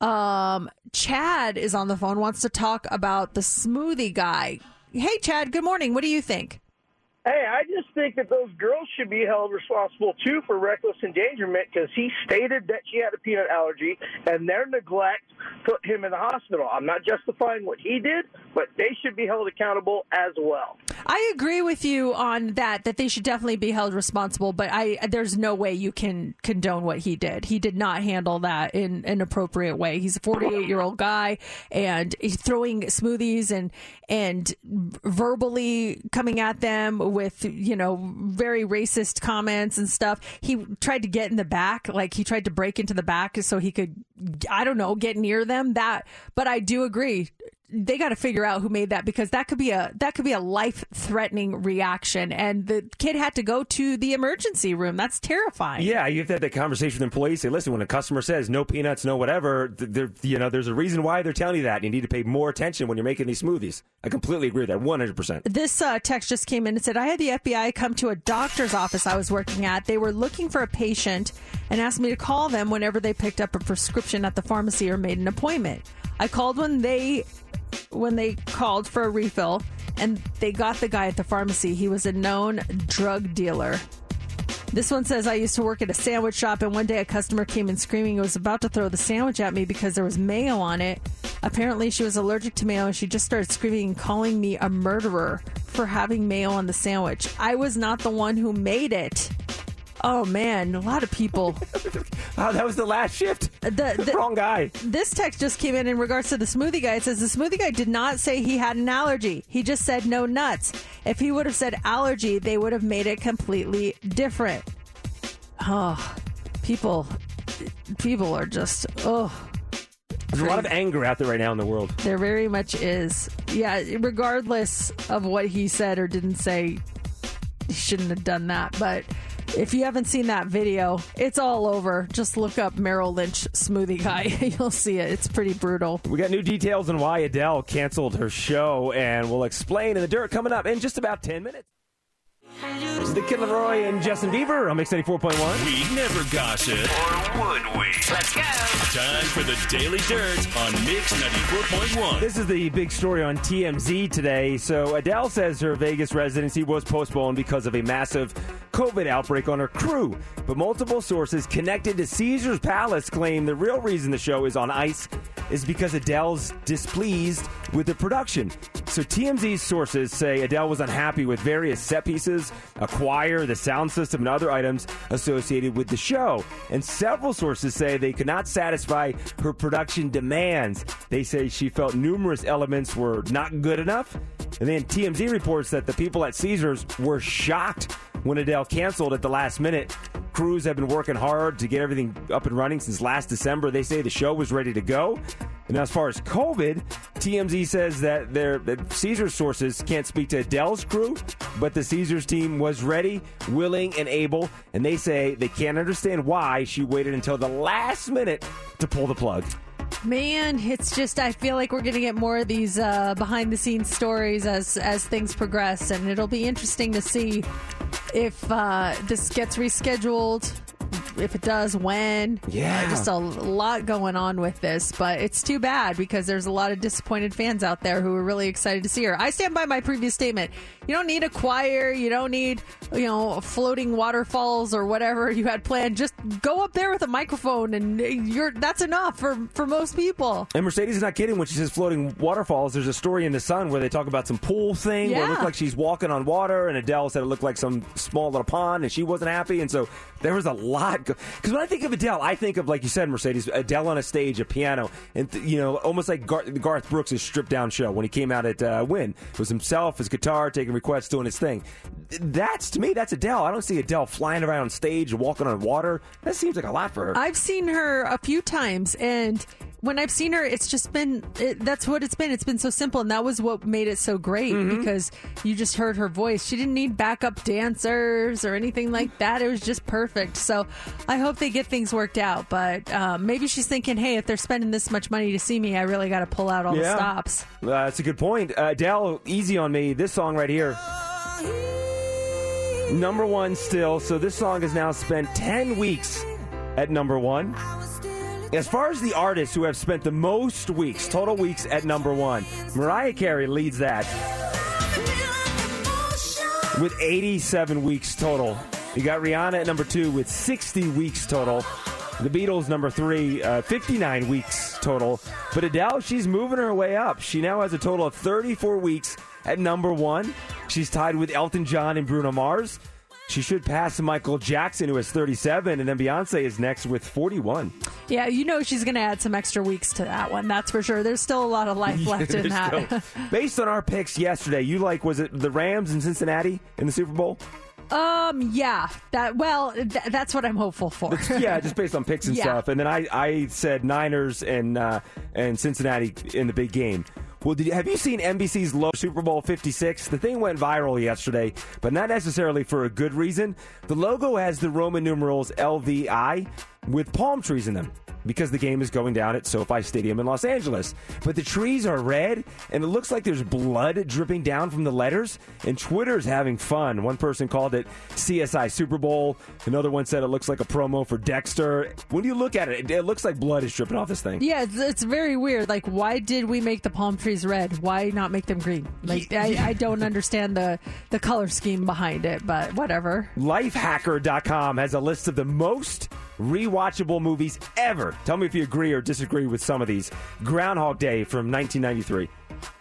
Um Chad is on the phone wants to talk about the smoothie guy. Hey Chad, good morning. What do you think? Hey, I just think that those girls should be held responsible too for reckless endangerment because he stated that she had a peanut allergy and their neglect put him in the hospital. I'm not justifying what he did, but they should be held accountable as well. I agree with you on that that they should definitely be held responsible, but I there's no way you can condone what he did. He did not handle that in an appropriate way. He's a 48-year-old guy and he's throwing smoothies and and verbally coming at them with, you know, very racist comments and stuff. He tried to get in the back, like he tried to break into the back so he could I don't know, get near them. That but I do agree they got to figure out who made that because that could be a that could be a life threatening reaction and the kid had to go to the emergency room that's terrifying Yeah, you have to have that conversation with employees. Say, listen, when a customer says no peanuts, no whatever, there, you know, there's a reason why they're telling you that. You need to pay more attention when you're making these smoothies. I completely agree with that, 100. percent this uh, text just came in and said i had the fbi come to a doctor's office i was working at they were looking for a patient and asked me to call them whenever they picked up a prescription at the pharmacy or made an appointment i called when they when they called for a refill and they got the guy at the pharmacy he was a known drug dealer This one says I used to work at a sandwich shop, and one day a customer came in screaming and was about to throw the sandwich at me because there was mayo on it. Apparently, she was allergic to mayo, and she just started screaming and calling me a murderer for having mayo on the sandwich. I was not the one who made it. Oh man, a lot of people. Oh, that was the last shift. The, the Wrong guy. This text just came in in regards to the smoothie guy. It says the smoothie guy did not say he had an allergy. He just said no nuts. If he would have said allergy, they would have made it completely different. Oh, people, people are just oh. There's a lot of anger out there right now in the world. There very much is. Yeah, regardless of what he said or didn't say, he shouldn't have done that. But if you haven't seen that video, it's all over. Just look up Merrill Lynch smoothie guy. You'll see it. It's pretty brutal. We got new details on why Adele canceled her show, and we'll explain in the dirt coming up in just about 10 minutes. This is the Kid LAROI and Justin Bieber on Mix 94.1. We never gossip. Or would we? Let's go. Time for the Daily Dirt on Mix 94.1. This is the big story on TMZ today. So Adele says her Vegas residency was postponed because of a massive COVID outbreak on her crew. But multiple sources connected to Caesar's Palace claim the real reason the show is on ice is because Adele's displeased with the production. So TMZ's sources say Adele was unhappy with various set pieces, a choir, the sound system, and other items associated with the show. And several sources say they could not satisfy her production demands. They say she felt numerous elements were not good enough. And then TMZ reports that the people at Caesars were shocked when Adele canceled at the last minute. Crews have been working hard to get everything up and running since last December. They say the show was ready to go. And as far as COVID, TMZ says that their that Caesars sources can't speak to Adele's crew, but the Caesars team was ready, willing, and able. And they say they can't understand why she waited until the last minute to pull the plug. Man, it's just I feel like we're going to get more of these uh, behind the scenes stories as as things progress, and it'll be interesting to see if uh, this gets rescheduled. If it does, when? Yeah. Just a lot going on with this, but it's too bad because there's a lot of disappointed fans out there who are really excited to see her. I stand by my previous statement. You don't need a choir. You don't need, you know, floating waterfalls or whatever you had planned. Just go up there with a microphone and you're that's enough for, for most people. And Mercedes is not kidding when she says floating waterfalls. There's a story in the Sun where they talk about some pool thing where it looked like she's walking on water, and Adele said it looked like some small little pond, and she wasn't happy. And so there was a lot. Because when I think of Adele, I think of like you said, Mercedes, Adele on a stage, a piano, and th- you know, almost like Gar- Garth Brooks' stripped down show when he came out at uh, Wynn. It was himself, his guitar, taking requests, doing his thing. That's to me, that's Adele. I don't see Adele flying around on stage, walking on water. That seems like a lot for her. I've seen her a few times, and when I've seen her, it's just been it, that's what it's been. It's been so simple, and that was what made it so great Mm-hmm. because you just heard her voice. She didn't need backup dancers or anything like that. It was just perfect. So I hope they get things worked out. But um, maybe she's thinking, hey, if they're spending this much money to see me, I really got to pull out all the stops. Uh, that's a good point. Uh, Adele, easy on me. This song right here. Number one still. So this song has now spent 10 weeks at number one. As far as the artists who have spent the most weeks, total weeks at number one, Mariah Carey leads that with 87 weeks total. You got Rihanna at number two with 60 weeks total. The Beatles, number three, uh, 59 weeks total. But Adele, she's moving her way up. She now has a total of 34 weeks at number one. She's tied with Elton John and Bruno Mars. She should pass Michael Jackson, who has 37, and then Beyonce is next with 41. Yeah, you know she's going to add some extra weeks to that one. That's for sure. There's still a lot of life left in that. still- based on our picks yesterday, you like, was it the Rams in Cincinnati in the Super Bowl? Um, yeah, that well, th- that's what I'm hopeful for. yeah, just based on picks and Yeah. stuff. And then I, I said Niners and uh, and Cincinnati in the big game. Well, you, have you seen NBC's low Super Bowl 56? The thing went viral yesterday, but not necessarily for a good reason. The logo has the Roman numerals LVI, with palm trees in them because the game is going down at SoFi Stadium in Los Angeles. But the trees are red, and it looks like there's blood dripping down from the letters. And Twitter's having fun. One person called it CSI Super Bowl. Another one said it looks like a promo for Dexter. When you look at it, it, it looks like blood is dripping off this thing. Yeah, it's, it's very weird. Like, why did we make the palm trees red? Why not make them green? Like, I, I don't understand the the color scheme behind it, but whatever. Lifehacker.com has a list of the most rewatchable movies ever. Tell me if you agree or disagree with some of these. Groundhog Day from 1993.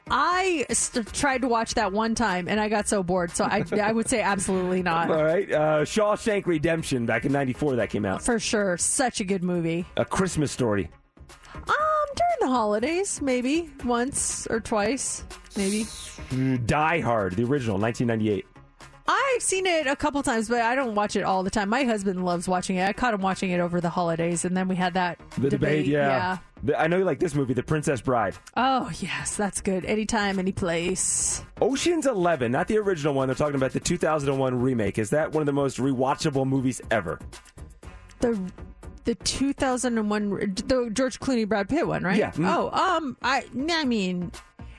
I st- tried to watch that one time and I got so bored. So I, I would say absolutely not. All right. Uh, Shawshank Redemption back in 94 that came out. For sure. Such a good movie. A Christmas Story. Um, during the holidays, maybe once or twice, maybe. Die Hard, the original, 1998. I've seen it a couple times, but I don't watch it all the time. My husband loves watching it. I caught him watching it over the holidays, and then we had that The debate, yeah. The- I know you like this movie, The Princess Bride. Oh yes, that's good. Anytime, any place. Ocean's 11, not the original one. They're talking about the 2001 remake. Is that one of the most rewatchable movies ever? The the 2001 the George Clooney Brad Pitt one, right? Yeah. Mm. Oh, um, I I mean,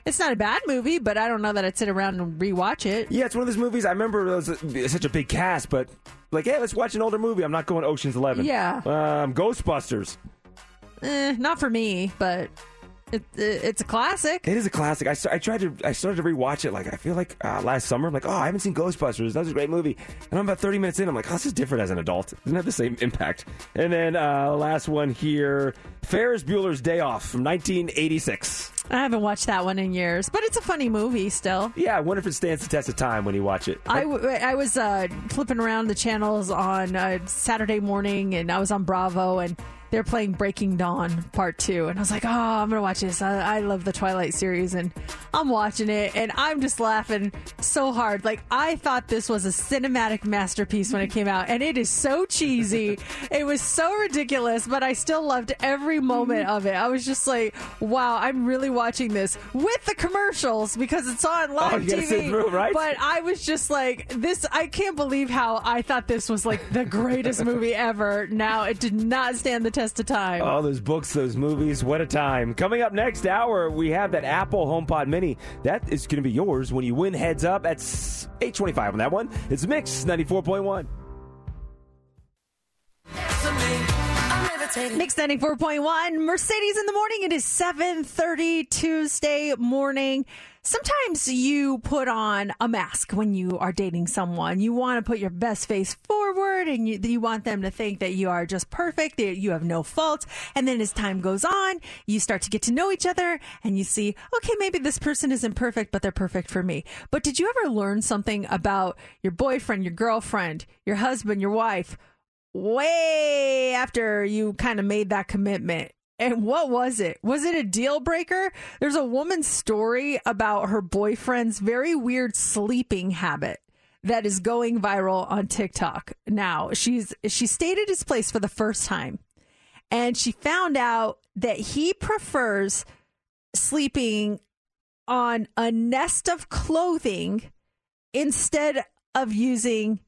it's not a bad movie, but I don't know that I'd sit around and rewatch it. Yeah, it's one of those movies. I remember it was a, such a big cast, but like, hey, let's watch an older movie. I'm not going Ocean's 11. Yeah. Um, Ghostbusters. Eh, not for me, but it, it, it's a classic. It is a classic. I, I tried to. I started to rewatch it. Like I feel like uh, last summer. I'm like, oh, I haven't seen Ghostbusters. That was a great movie. And I'm about 30 minutes in. I'm like, oh, this is different as an adult. It doesn't have the same impact. And then uh, last one here, Ferris Bueller's Day Off from 1986. I haven't watched that one in years, but it's a funny movie still. Yeah, I wonder if it stands the test of time when you watch it. I, w- I was uh, flipping around the channels on uh, Saturday morning, and I was on Bravo, and they're playing Breaking Dawn Part Two, and I was like, "Oh, I'm gonna watch this." I, I love the Twilight series, and I'm watching it, and I'm just laughing so hard. Like I thought this was a cinematic masterpiece when it came out, and it is so cheesy. it was so ridiculous, but I still loved every moment of it. I was just like, "Wow, I'm really watching this with the commercials because it's on live Oh, TV." through, right? But I was just like, "This." I can't believe how I thought this was like the greatest movie ever. Now it did not stand the test of time. Oh, those books, those movies, what a time. Coming up next hour, we have that Apple HomePod Mini. That is going to be yours when you win heads up. That's 825 on that one. It's Mix 94.1. Mix 94.1, Mercedes in the morning. It is 7.30 Tuesday morning. Sometimes you put on a mask when you are dating someone. You want to put your best face forward and you, you want them to think that you are just perfect, that you have no faults. And then as time goes on, you start to get to know each other and you see, okay, maybe this person isn't perfect, but they're perfect for me. But did you ever learn something about your boyfriend, your girlfriend, your husband, your wife? Way after you kind of made that commitment. And what was it? Was it a deal breaker? There's a woman's story about her boyfriend's very weird sleeping habit that is going viral on TikTok. Now, she's she stayed at his place for the first time and she found out that he prefers sleeping on a nest of clothing instead of using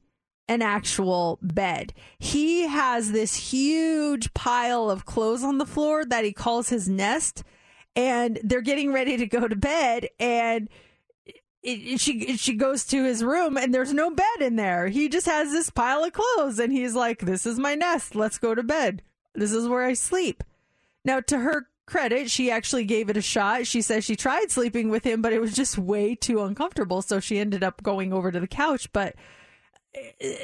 an actual bed. He has this huge pile of clothes on the floor that he calls his nest, and they're getting ready to go to bed, and it, it- she she goes to his room and there's no bed in there. He just has this pile of clothes, and he's like, "This is my nest. Let's go to bed. This is where I sleep." Now, to her credit, she actually gave it a shot. She says she tried sleeping with him, but it was just way too uncomfortable. So she ended up going over to the couch. But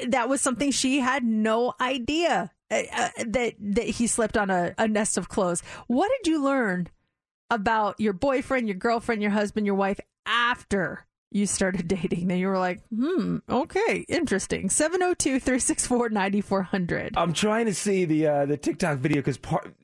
that was something she had no idea uh, uh, that that he slept on a, a nest of clothes. What did you learn about your boyfriend, your girlfriend, your husband, your wife after you started dating? Then you were like, hmm, okay, interesting. 702 364 9400. I'm trying to see the uh, the TikTok video because part.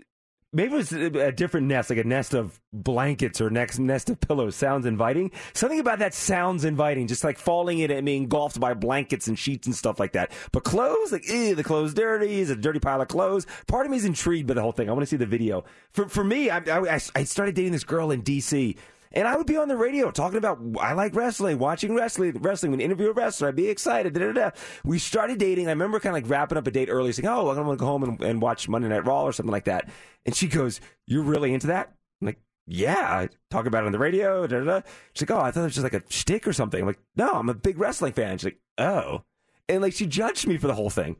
Maybe it was a different nest, like a nest of blankets or next nest of pillows. Sounds inviting. Something about that sounds inviting, just like falling in and being engulfed by blankets and sheets and stuff like that. But clothes, like, ew, the clothes dirty. Is a dirty pile of clothes. Part of me is intrigued by the whole thing. I want to see the video. For for me, I, I, I started dating this girl in D.C. And I would be on the radio talking about I like wrestling, watching wrestling, wrestling. When interview a wrestler, I'd be excited. Da, da, da. We started dating. I remember kind of like wrapping up a date early, saying, "Oh, I'm to go home and, and watch Monday Night Raw or something like that." And she goes, "You're really into that?" I'm like, "Yeah." I talk about it on the radio. Da, da, da. She's like, "Oh, I thought it was just like a shtick or something." I'm like, "No, I'm a big wrestling fan." She's like, "Oh," and like she judged me for the whole thing.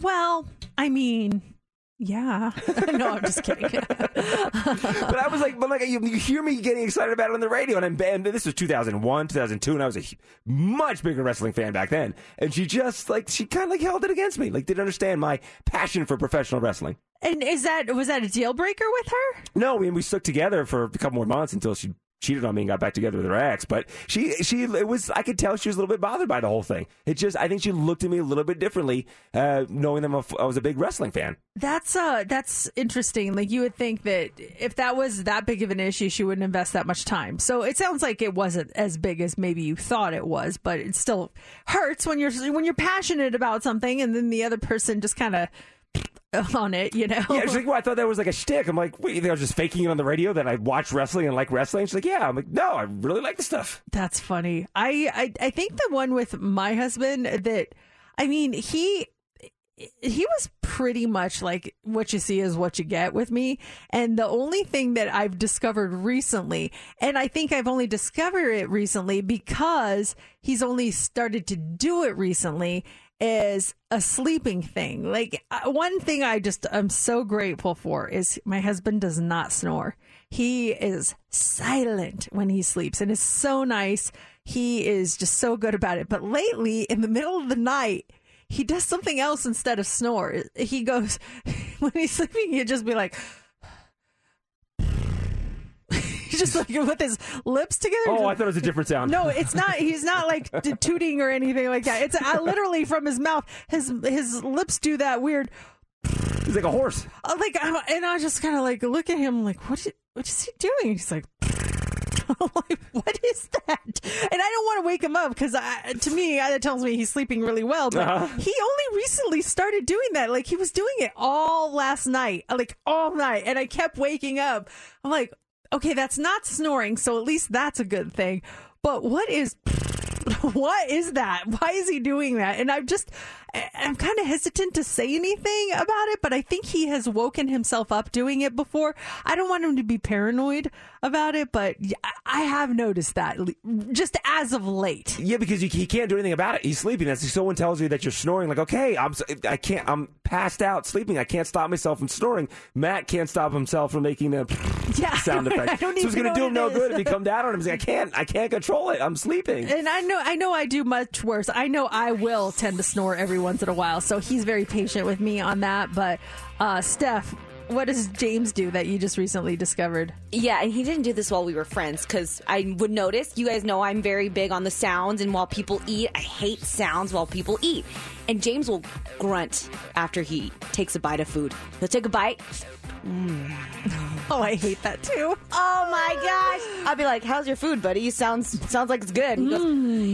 Well, I mean, yeah. no, I'm just kidding. but I was like, but like you, you hear me getting excited about it on the radio, and I'm and this was 2001, 2002, and I was a much bigger wrestling fan back then. And she just like she kind of like held it against me, like didn't understand my passion for professional wrestling. and is that was that a deal breaker with her? No, I mean we stuck together for a couple more months until she cheated on me and got back together with her ex. But she she it was I could tell she was a little bit bothered by the whole thing. It just I think she looked at me a little bit differently, uh, knowing that I was a big wrestling fan. That's uh that's interesting. Like you would think that if that was that big of an issue, she wouldn't invest that much time. So it sounds like it wasn't as big as maybe you thought it was, but it still hurts when you're when you're passionate about something and then the other person just kind of on it, you know. Yeah, she's like, well, I thought that was like a shtick. I'm like, wait, I was just faking it on the radio that I watch wrestling and like wrestling? She's like, yeah. I'm like, no, I really like the stuff. That's funny. I, I I think the one with my husband that I mean he he was pretty much like what you see is what you get with me and the only thing that I've discovered recently and I think I've only discovered it recently because he's only started to do it recently is a sleeping thing. Like uh, one thing I just I'm so grateful for is my husband does not snore. He is silent when he sleeps and it's so nice. He is just so good about it. But lately in the middle of the night, he does something else instead of snore. He goes when he's sleeping, he'd just be like He's just like with his lips together. Oh, I thought it was a different sound. No, it's not. He's not like tooting or anything like that. It's uh, literally from his mouth. His his lips do that weird. He's like a horse. uh, Like, I- and I just kind of like look at him like, what? Is, what is he doing? He's like. Like, what is that? And I don't want to wake him up because to me, that tells me he's sleeping really well. But Uh-huh. he only recently started doing that. Like he was doing it all last night, like all night, and I kept waking up. I'm like, okay, that's not snoring, so at least that's a good thing. But what is what is that? Why is he doing that? And I'm just, I'm kind of hesitant to say anything about it, but I think he has woken himself up doing it before. I don't want him to be paranoid about it, but I have noticed that just as of late. Yeah, because you, he can't do anything about it. He's sleeping. That's someone tells you that you're snoring. Like, okay, I'm, I can't. I'm passed out sleeping. I can't stop myself from snoring. Matt can't stop himself from making the sound effect. I don't so it's going to do him no it good if he come down on him. He's like, I can't. I can't control it. I'm sleeping. And I know, I know, I do much worse. I know I will tend to snore every once in a while, so he's very patient with me on that. But uh, Steph, what does James do that you just recently discovered? Yeah, and he didn't do this while we were friends because I would notice. You guys know I'm very big on the sounds, and while people eat, I hate sounds while people eat. And James will grunt after he takes a bite of food. He'll take a bite. Mm. Oh, I hate that too. Oh my gosh! I'll be like, "How's your food, buddy? You sounds sounds like it's good." He goes,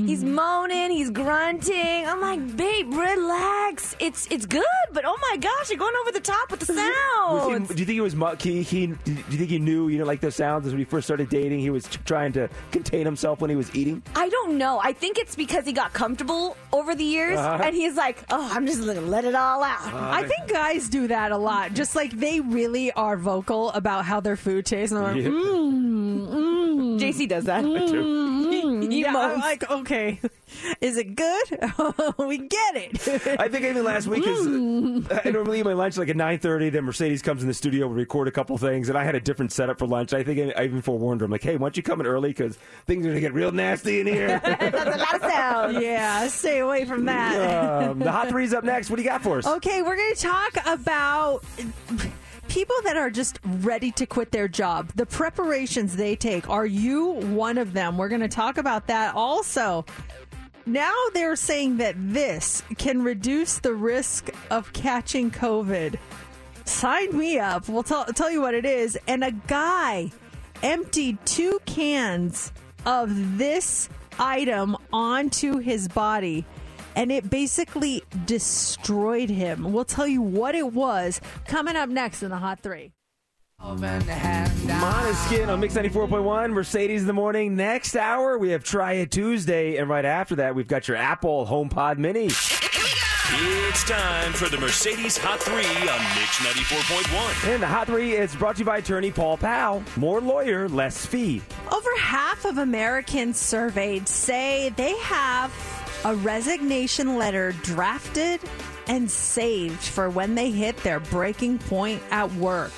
he's moaning, he's grunting. I'm like, "Babe, relax. It's it's good, but oh my gosh, you're going over the top with the Was sounds." he, do you think he was? mu- He, he, do you think he knew? You know, like the sounds as we first started dating. He was t- trying to contain himself when he was eating. I don't know. I think it's because he got comfortable over the years, Uh-huh. and he's like, "Oh, I'm just gonna let it all out." I think guys do that a lot. Just like they really are vocal about how their food tastes. And they're like, Yeah. mm, mm, JC does that. mm, He yeah, I'm like, okay, is it good? we get it. I think even last week is. Mm. I normally eat my lunch like at nine thirty. Then Mercedes comes in the studio, we record a couple things, and I had a different setup for lunch. I think I, I even forewarned her. I'm like, hey, why don't you come in early because things are gonna get real nasty in here. That's a lot of sounds. yeah, stay away from that. um, the hot three's up next. What do you got for us? Okay, we're going to talk about people that are just ready to quit their job. The preparations they take. Are you one of them? We're going to talk about that also. Now they're saying that this can reduce the risk of catching COVID. Sign me up. We'll tell, tell you what it is. And a guy emptied two cans of this item onto his body and it basically destroyed him. We'll tell you what it was coming up next in the Hot Three. Måneskin on Mix 94.1, Mercedes in the morning. Next hour, we have Try It Tuesday. And right after that, we've got your Apple HomePod Mini. It's time for the Mercedes Hot 3 on Mix 94.1. And the Hot 3 is brought to you by attorney Paul Powell. More lawyer, less fee. Over half of Americans surveyed say they have a resignation letter drafted and saved for when they hit their breaking point at work.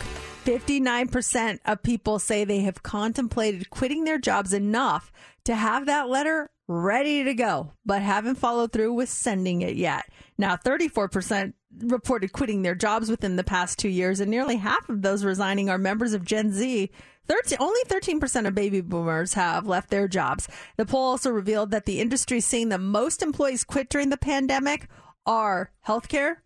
59% of people say they have contemplated quitting their jobs enough to have that letter ready to go, but haven't followed through with sending it yet. Now, 34% reported quitting their jobs within the past two years, and nearly half of those resigning are members of Gen Z. 13, only 13% of baby boomers have left their jobs. The poll also revealed that the industry seeing the most employees quit during the pandemic are healthcare,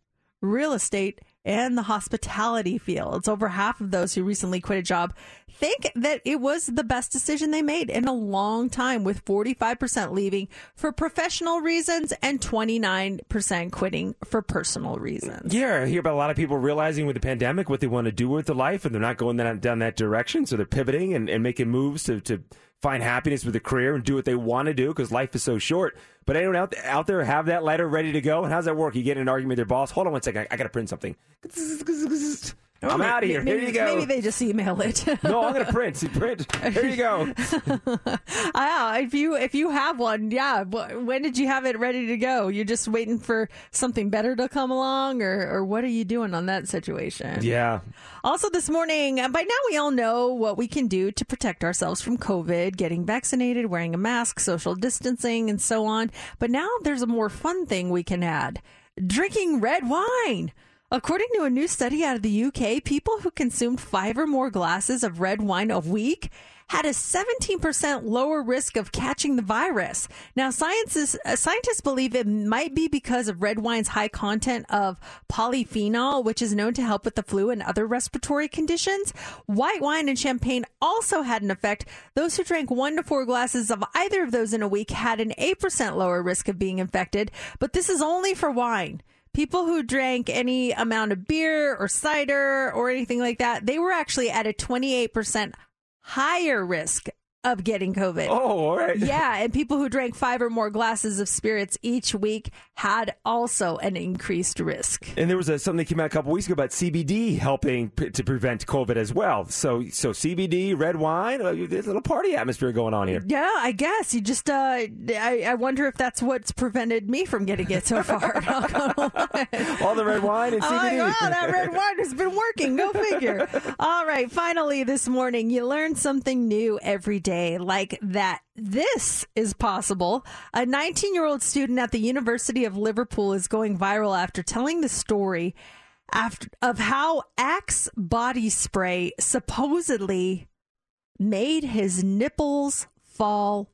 real estate, and the hospitality fields. Over half of those who recently quit a job think that it was the best decision they made in a long time, with 45% leaving for professional reasons and 29% quitting for personal reasons. Yeah, I hear about a lot of people realizing with the pandemic what they want to do with their life, and they're not going down, down that direction. So they're pivoting and, and making moves to, to find happiness with a career and do what they want to do because life is so short. But anyone out, out there have that letter ready to go? And how's that work? You get in an argument with your boss. Hold on one second. I, I got to print something. I'm out of here. Maybe, Here you go. Maybe they just email it. no, I'm going to print. See, print. Here you go. Ah, if you if you have one, yeah. When did you have it ready to go? You're just waiting for something better to come along, or or what are you doing on that situation? Yeah. Also, this morning, uh, by now we all know what we can do to protect ourselves from COVID getting vaccinated, wearing a mask, social distancing, and so on. But now there's a more fun thing we can add drinking red wine. According to a new study out of the UK, people who consumed five or more glasses of red wine a week had a 17% lower risk of catching the virus. Now, sciences, uh, scientists believe it might be because of red wine's high content of polyphenol, which is known to help with the flu and other respiratory conditions. White wine and champagne also had an effect. Those who drank one to four glasses of either of those in a week had an 8% lower risk of being infected, but this is only for wine. People who drank any amount of beer or cider or anything like that, they were actually at a 28% higher risk of getting COVID. Oh, all right. Yeah, and people who drank five or more glasses of spirits each week had also an increased risk. And there was a, something that came out a couple weeks ago about CBD helping p- to prevent COVID as well. So, so CBD, red wine, uh, there's a little party atmosphere going on here. Yeah, I guess you just. Uh, I, I wonder if that's what's prevented me from getting it so far. All the red wine and CBD. wow, that red wine has been working. Go figure. All right. Finally, this morning, you learn something new every day, like that this is possible. A 19 year old student at the University of Liverpool is going viral after telling the story after, of how Axe body spray supposedly made his nipples fall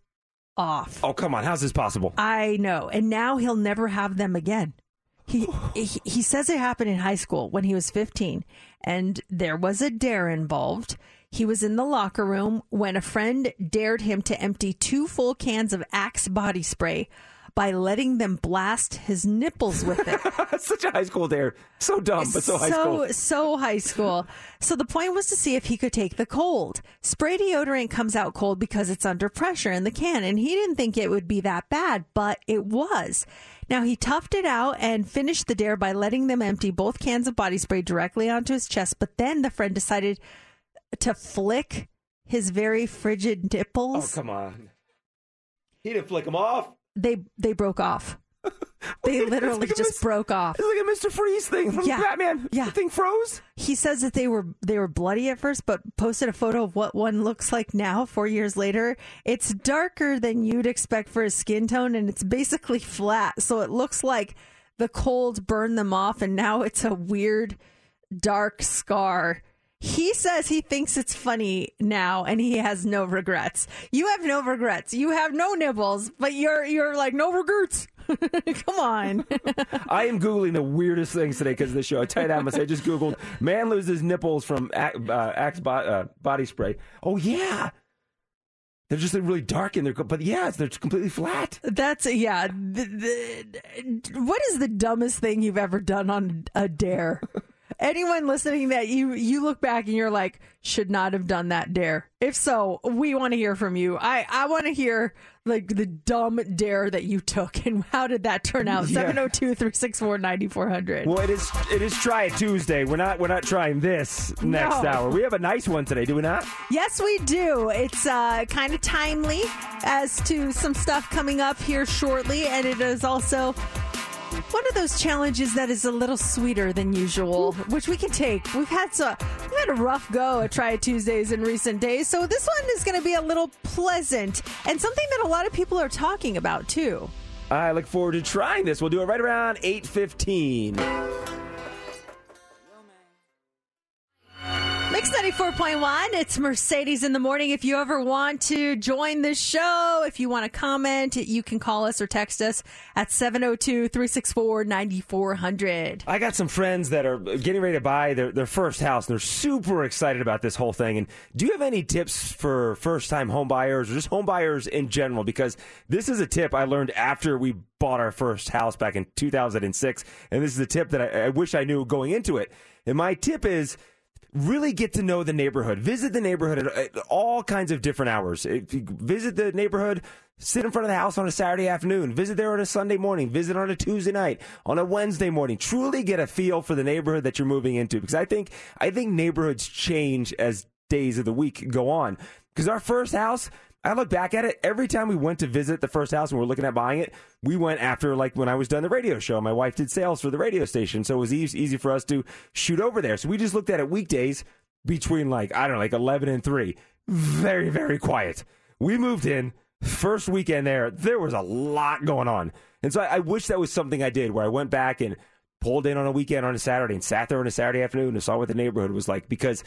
off. Oh, come on. How's this possible? I know. And now he'll never have them again. He, he he says it happened in high school when he was 15 and there was a dare involved. He was in the locker room when a friend dared him to empty two full cans of Axe body spray by letting them blast his nipples with it. Such a high school dare. So dumb, but so high school. So high school. So the point was to see if he could take the cold. Spray deodorant comes out cold because it's under pressure in the can, and he didn't think it would be that bad, but it was. Now he toughed it out and finished the dare by letting them empty both cans of body spray directly onto his chest. But then the friend decided to flick his very frigid oh, nipples. Oh, come on. He didn't flick them off. They they broke off. They literally just broke off. It's like a Mr. Freeze thing from Yeah. Batman. Yeah. The thing froze. He says that they were they were bloody at first, but posted a photo of what one looks like now, four years later. It's darker than you'd expect for his skin tone, and it's basically flat, so it looks like the cold burned them off, and now it's a weird dark scar. He says he thinks it's funny now, and he has no regrets. You have no regrets. You have no nibbles, but you're you're like no regrets. Come on. I am Googling the weirdest things today because of this show. I tell you that much. I just Googled man loses nipples from Axe, uh, Axe bo- uh, body spray. Oh, yeah. They're just really dark and they're, but yeah, they're completely flat. That's yeah. The, the, what is the dumbest thing you've ever done on a dare? Anyone listening that you you look back and you're like should not have done that dare. If so, we want to hear from you. I I want to hear like the dumb dare that you took and how did that turn out? Yeah. 702-364-9400. Well, it is it is Try It Tuesday. We're not we're not trying this next No. hour. We have a nice one today, do we not? Yes, we do. It's uh, kind of timely as to some stuff coming up here shortly, and it is also one of those challenges that is a little sweeter than usual, which we can take. We've had so we've had a rough go at Try It Tuesdays in recent days, so this one is going to be a little pleasant and something that a lot of people are talking about too. I look forward to trying this. We'll do it right around 8:15. Mix 94.1, it's Mercedes in the morning. If you ever want to join this show, if you want to comment, you can call us or text us at 702 364 9400. I got some friends that are getting ready to buy their, their first house, and they're super excited about this whole thing. And do you have any tips for first time home buyers or just home buyers in general? Because this is a tip I learned after we bought our first house back in 2006. And this is a tip that I, I wish I knew going into it. And my tip is really get to know the neighborhood. Visit the neighborhood at, all kinds of different hours. Visit the neighborhood, sit in front of the house on a Saturday afternoon, visit there on a Sunday morning, visit on a Tuesday night, on a Wednesday morning. Truly get a feel for the neighborhood that you're moving into because I think I think neighborhoods change as days of the week go on. Because our first house, I look back at it every time we went to visit the first house and we are looking at buying it. We went after like when I was done the radio show. My wife did sales for the radio station, so it was easy, easy for us to shoot over there. So we just looked at it weekdays between like I don't know, like eleven and three. Very very quiet. We moved in first weekend there. There was a lot going on, and so I, I wish that was something I did where I went back and pulled in on a weekend on a Saturday and sat there on a Saturday afternoon and saw what the neighborhood was like because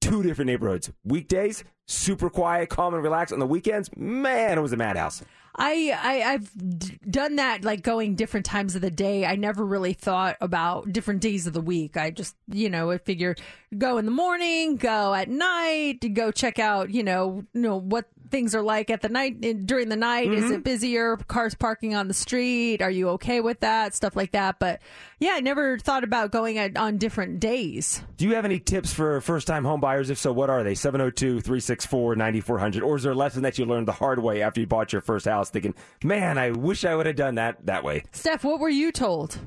two different neighborhoods. Weekdays, super quiet, calm and relaxed. On the weekends, man, it was a madhouse. I, I I've d- done that like going different times of the day. I never really thought about different days of the week. I just you know I figure go in the morning, go at night, go check out you know you know what things are like at the night during the night. Is Mm-hmm. it busier? Cars parking on the street? Are you okay with that? Stuff like that. But yeah, I never thought about going at, on different days. Do you have any tips for first time home buyers? If so, what are they? 702 364 9400. Or is there a lesson that you learned the hard way after you bought your first house thinking, man, I wish I would have done that that way? Steph, what were you told?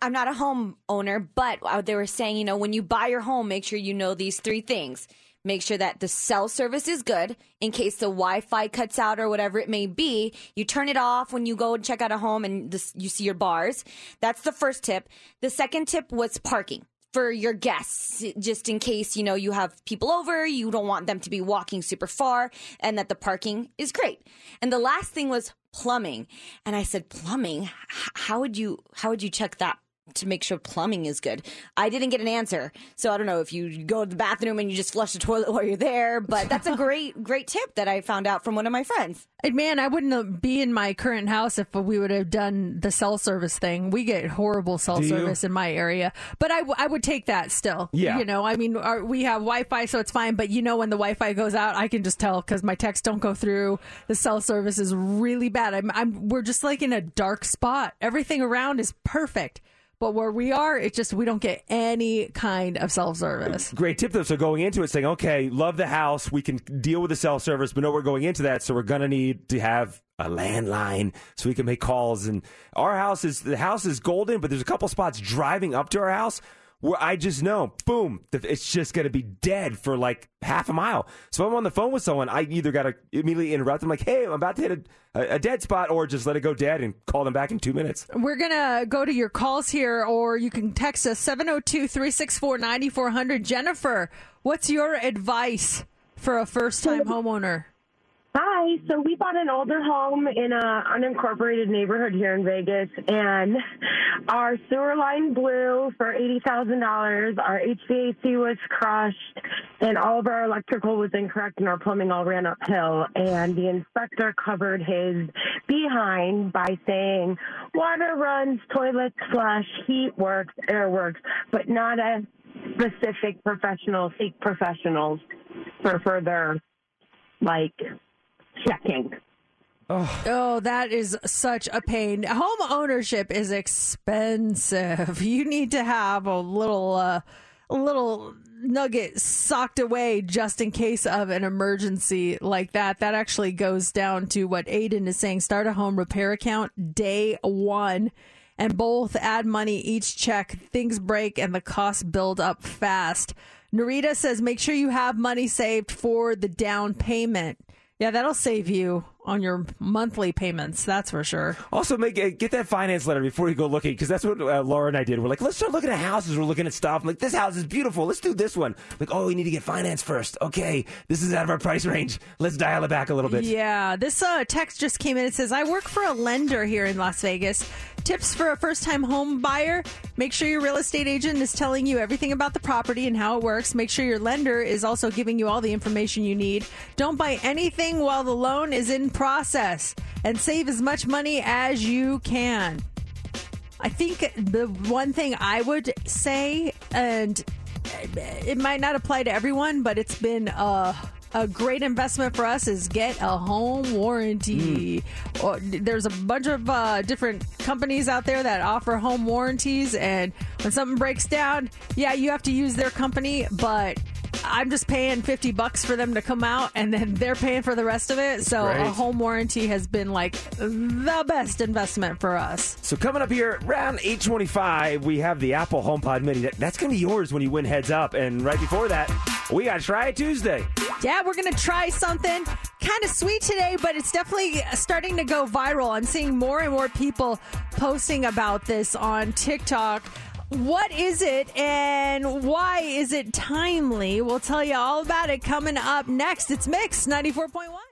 I'm not a home owner, but uh, they were saying, you know, when you buy your home, make sure you know these three things. Make sure that the cell service is good in case the Wi-Fi cuts out or whatever it may be. You turn it off when you go and check out a home and this, you see your bars. That's the first tip. The second tip was parking for your guests, just in case, you know, you have people over, you don't want them to be walking super far and that the parking is great. And the last thing was plumbing. And I said, plumbing? How would you, how would you check that? To make sure plumbing is good. I didn't get an answer. So I don't know if you go to the bathroom and you just flush the toilet while you're there, but that's a great, great tip that I found out from one of my friends. And man, I wouldn't be in my current house if we would have done the cell service thing. We get horrible cell Do you? service in my area, but I, w- I would take that still. Yeah. You know, I mean, our, we have Wi Fi, so it's fine. But you know, when the Wi Fi goes out, I can just tell because my texts don't go through. The cell service is really bad. I'm, I'm, we're just like in a dark spot. Everything around is perfect. But where we are, it just, we don't get any kind of self service. Great tip though. So going into it, saying, okay, love the house, we can deal with the self service, but no, we're going into that, so we're gonna need to have a landline so we can make calls. And our house is the house is golden, but there's a couple spots driving up to our house where I just know, boom, it's just gonna be dead for like half a mile. So I'm on the phone with someone, I either gotta immediately interrupt them, like, hey, I'm about to hit a, a, a dead spot, or just let it go dead and call them back in two minutes. We're going to go to your calls here, or you can text us 702 364 9400. Jennifer, what's your advice for a first time homeowner? Hi. So we bought an older home in an unincorporated neighborhood here in Vegas, and our sewer line blew for eighty thousand dollars. Our HVAC was crushed, and all of our electrical was incorrect, and our plumbing all ran uphill. And the inspector covered his behind by saying water runs, toilets flush, heat works, air works, but not a specific professional. Seek professionals for further like checking. Oh, that is such a pain. Home ownership is expensive. You need to have a little uh, a little nugget socked away just in case of an emergency like that. That actually goes down to what Aiden is saying start a home repair account day one. And both add money each check. Things break and the costs build up fast. Narita says make sure you have money saved for the down payment. Yeah, that'll save you on your monthly payments. That's for sure. Also, make uh, get that finance letter before you go looking, because that's what uh, Laura and I did. We're like, let's start looking at houses. We're looking at stuff. I'm like, this house is beautiful. Let's do this one. Like, oh, we need to get finance first. Okay, this is out of our price range. Let's dial it back a little bit. Yeah, this uh, text just came in. It says, I work for a lender here in Las Vegas. Tips for a first time home buyer make sure your real estate agent is telling you everything about the property and how it works. Make sure your lender is also giving you all the information you need. Don't buy anything while the loan is in process and save as much money as you can. I think the one thing I would say, and it might not apply to everyone, but it's been a, a great investment for us is get a home warranty. Or, there's a bunch of uh, different companies out there that offer home warranties, and when something breaks down, yeah, you have to use their company, but I'm just paying 50 bucks for them to come out and then they're paying for the rest of it. So Great. a home warranty has been like the best investment for us. So coming up here around 825, we have the Apple HomePod Mini. That's going to be yours when you win Heads Up. And right before that, we got to Try It Tuesday. Yeah, we're going to try something kind of sweet today, but it's definitely starting to go viral. I'm seeing more and more people posting about this on TikTok. What is it and why is it timely? We'll tell you all about it coming up next. It's Mix 94.1.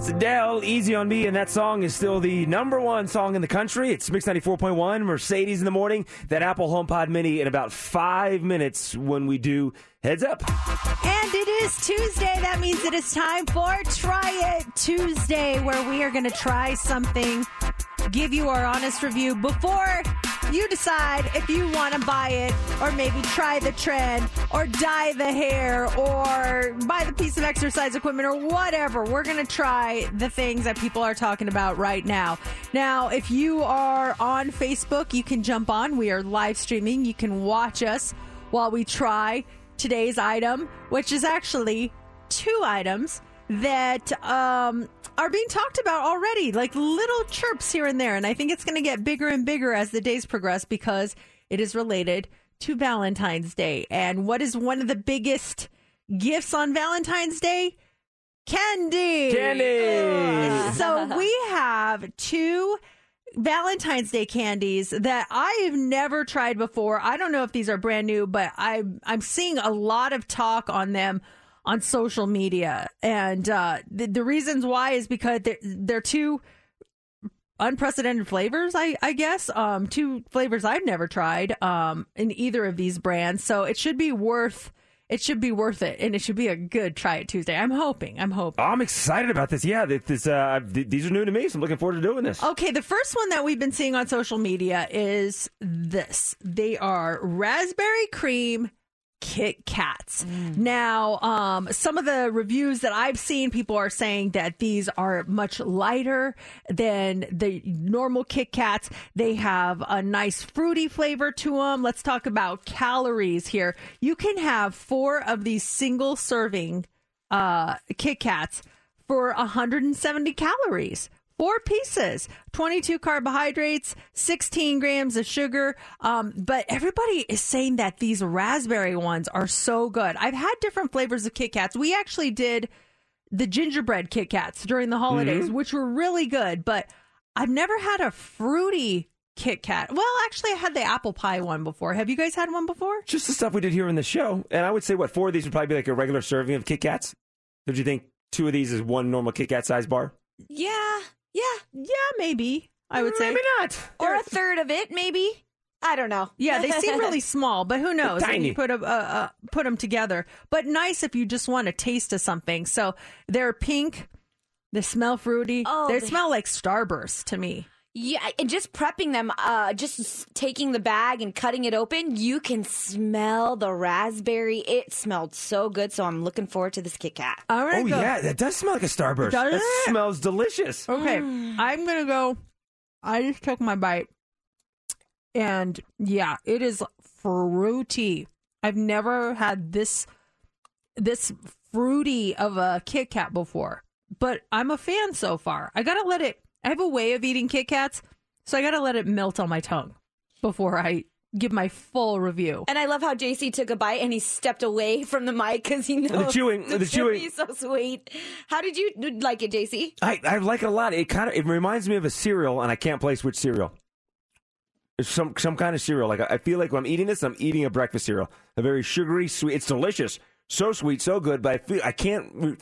It's Adele, Easy on Me, and that song is still the number one song in the country. It's Mix 94.1, Mercedes in the morning, that Apple HomePod Mini in about five minutes when we do Heads Up. And it is Tuesday. That means it is time for Try It Tuesday, where we are going to try something, give you our honest review before you decide if you want to buy it or maybe try the trend or dye the hair or buy the piece of exercise equipment or whatever. We're going to try the things that people are talking about right now. Now, if you are on Facebook, you can jump on. We are live streaming. You can watch us while we try today's item, which is actually two items that um, are being talked about already, like little chirps here and there. And I think it's going to get bigger and bigger as the days progress because it is related to Valentine's Day. And what is one of the biggest gifts on Valentine's Day? Candy. Candy. So we have two Valentine's Day candies that I've never tried before. I don't know if these are brand new, but I I'm seeing a lot of talk on them on social media, and uh, the, the reasons why is because they're they're two unprecedented flavors. I I guess um, two flavors I've never tried um, in either of these brands, so it should be worth it should be worth it, and it should be a good try it Tuesday. I'm hoping. I'm hoping. I'm excited about this. Yeah, this, uh, th- these are new to me, so I'm looking forward to doing this. Okay, the first one that we've been seeing on social media is this. They are raspberry cream Kit Kats. Now, um, some of the reviews that I've seen, people are saying that these are much lighter than the normal Kit Kats. They have a nice fruity flavor to them. Let's talk about calories here. You can have four of these single serving uh, Kit Kats for 170 calories. Four pieces, 22 carbohydrates, 16 grams of sugar. Um, but everybody is saying that these raspberry ones are so good. I've had different flavors of Kit Kats. We actually did the gingerbread Kit Kats during the holidays, Mhm. which were really good, but I've never had a fruity Kit Kat. Well, actually, I had the apple pie one before. Have you guys had one before? Just the stuff we did here in the show. And I would say, what, four of these would probably be like a regular serving of Kit Kats? Did you think two of these is one normal Kit Kat size bar? Yeah, yeah, yeah, maybe. I would say maybe not, or a third of it, maybe. I don't know. Yeah, they seem really small, but who knows? When Tiny. you put 'em, uh, put them together, but nice if you just want a taste of something. So they're pink. They smell fruity. Oh, they they- smell like Starburst to me. Yeah, and just prepping them, uh, just taking the bag and cutting it open, you can smell the raspberry. It smelled so good, so I'm looking forward to this Kit Kat. All right. Oh, yeah, that does smell like a Starburst. Does that it? smells delicious. Okay, I'm gonna go. I just took my bite, and yeah, it is fruity. I've never had this this fruity of a Kit Kat before, but I'm a fan so far. I gotta let it. I have a way of eating Kit Kats, so I gotta let it melt on my tongue before I give my full review. And I love how JC took a bite and he stepped away from the mic because he knows the chewing- the chewing. He's so sweet. How did you like it, JC? I, I like it a lot. It kind of it reminds me of a cereal, and I can't place which cereal. It's some some kind of cereal. Like I I feel like when I'm eating this, I'm eating a breakfast cereal. A very sugary, sweet. It's delicious, so sweet, so good. But I feel I can't.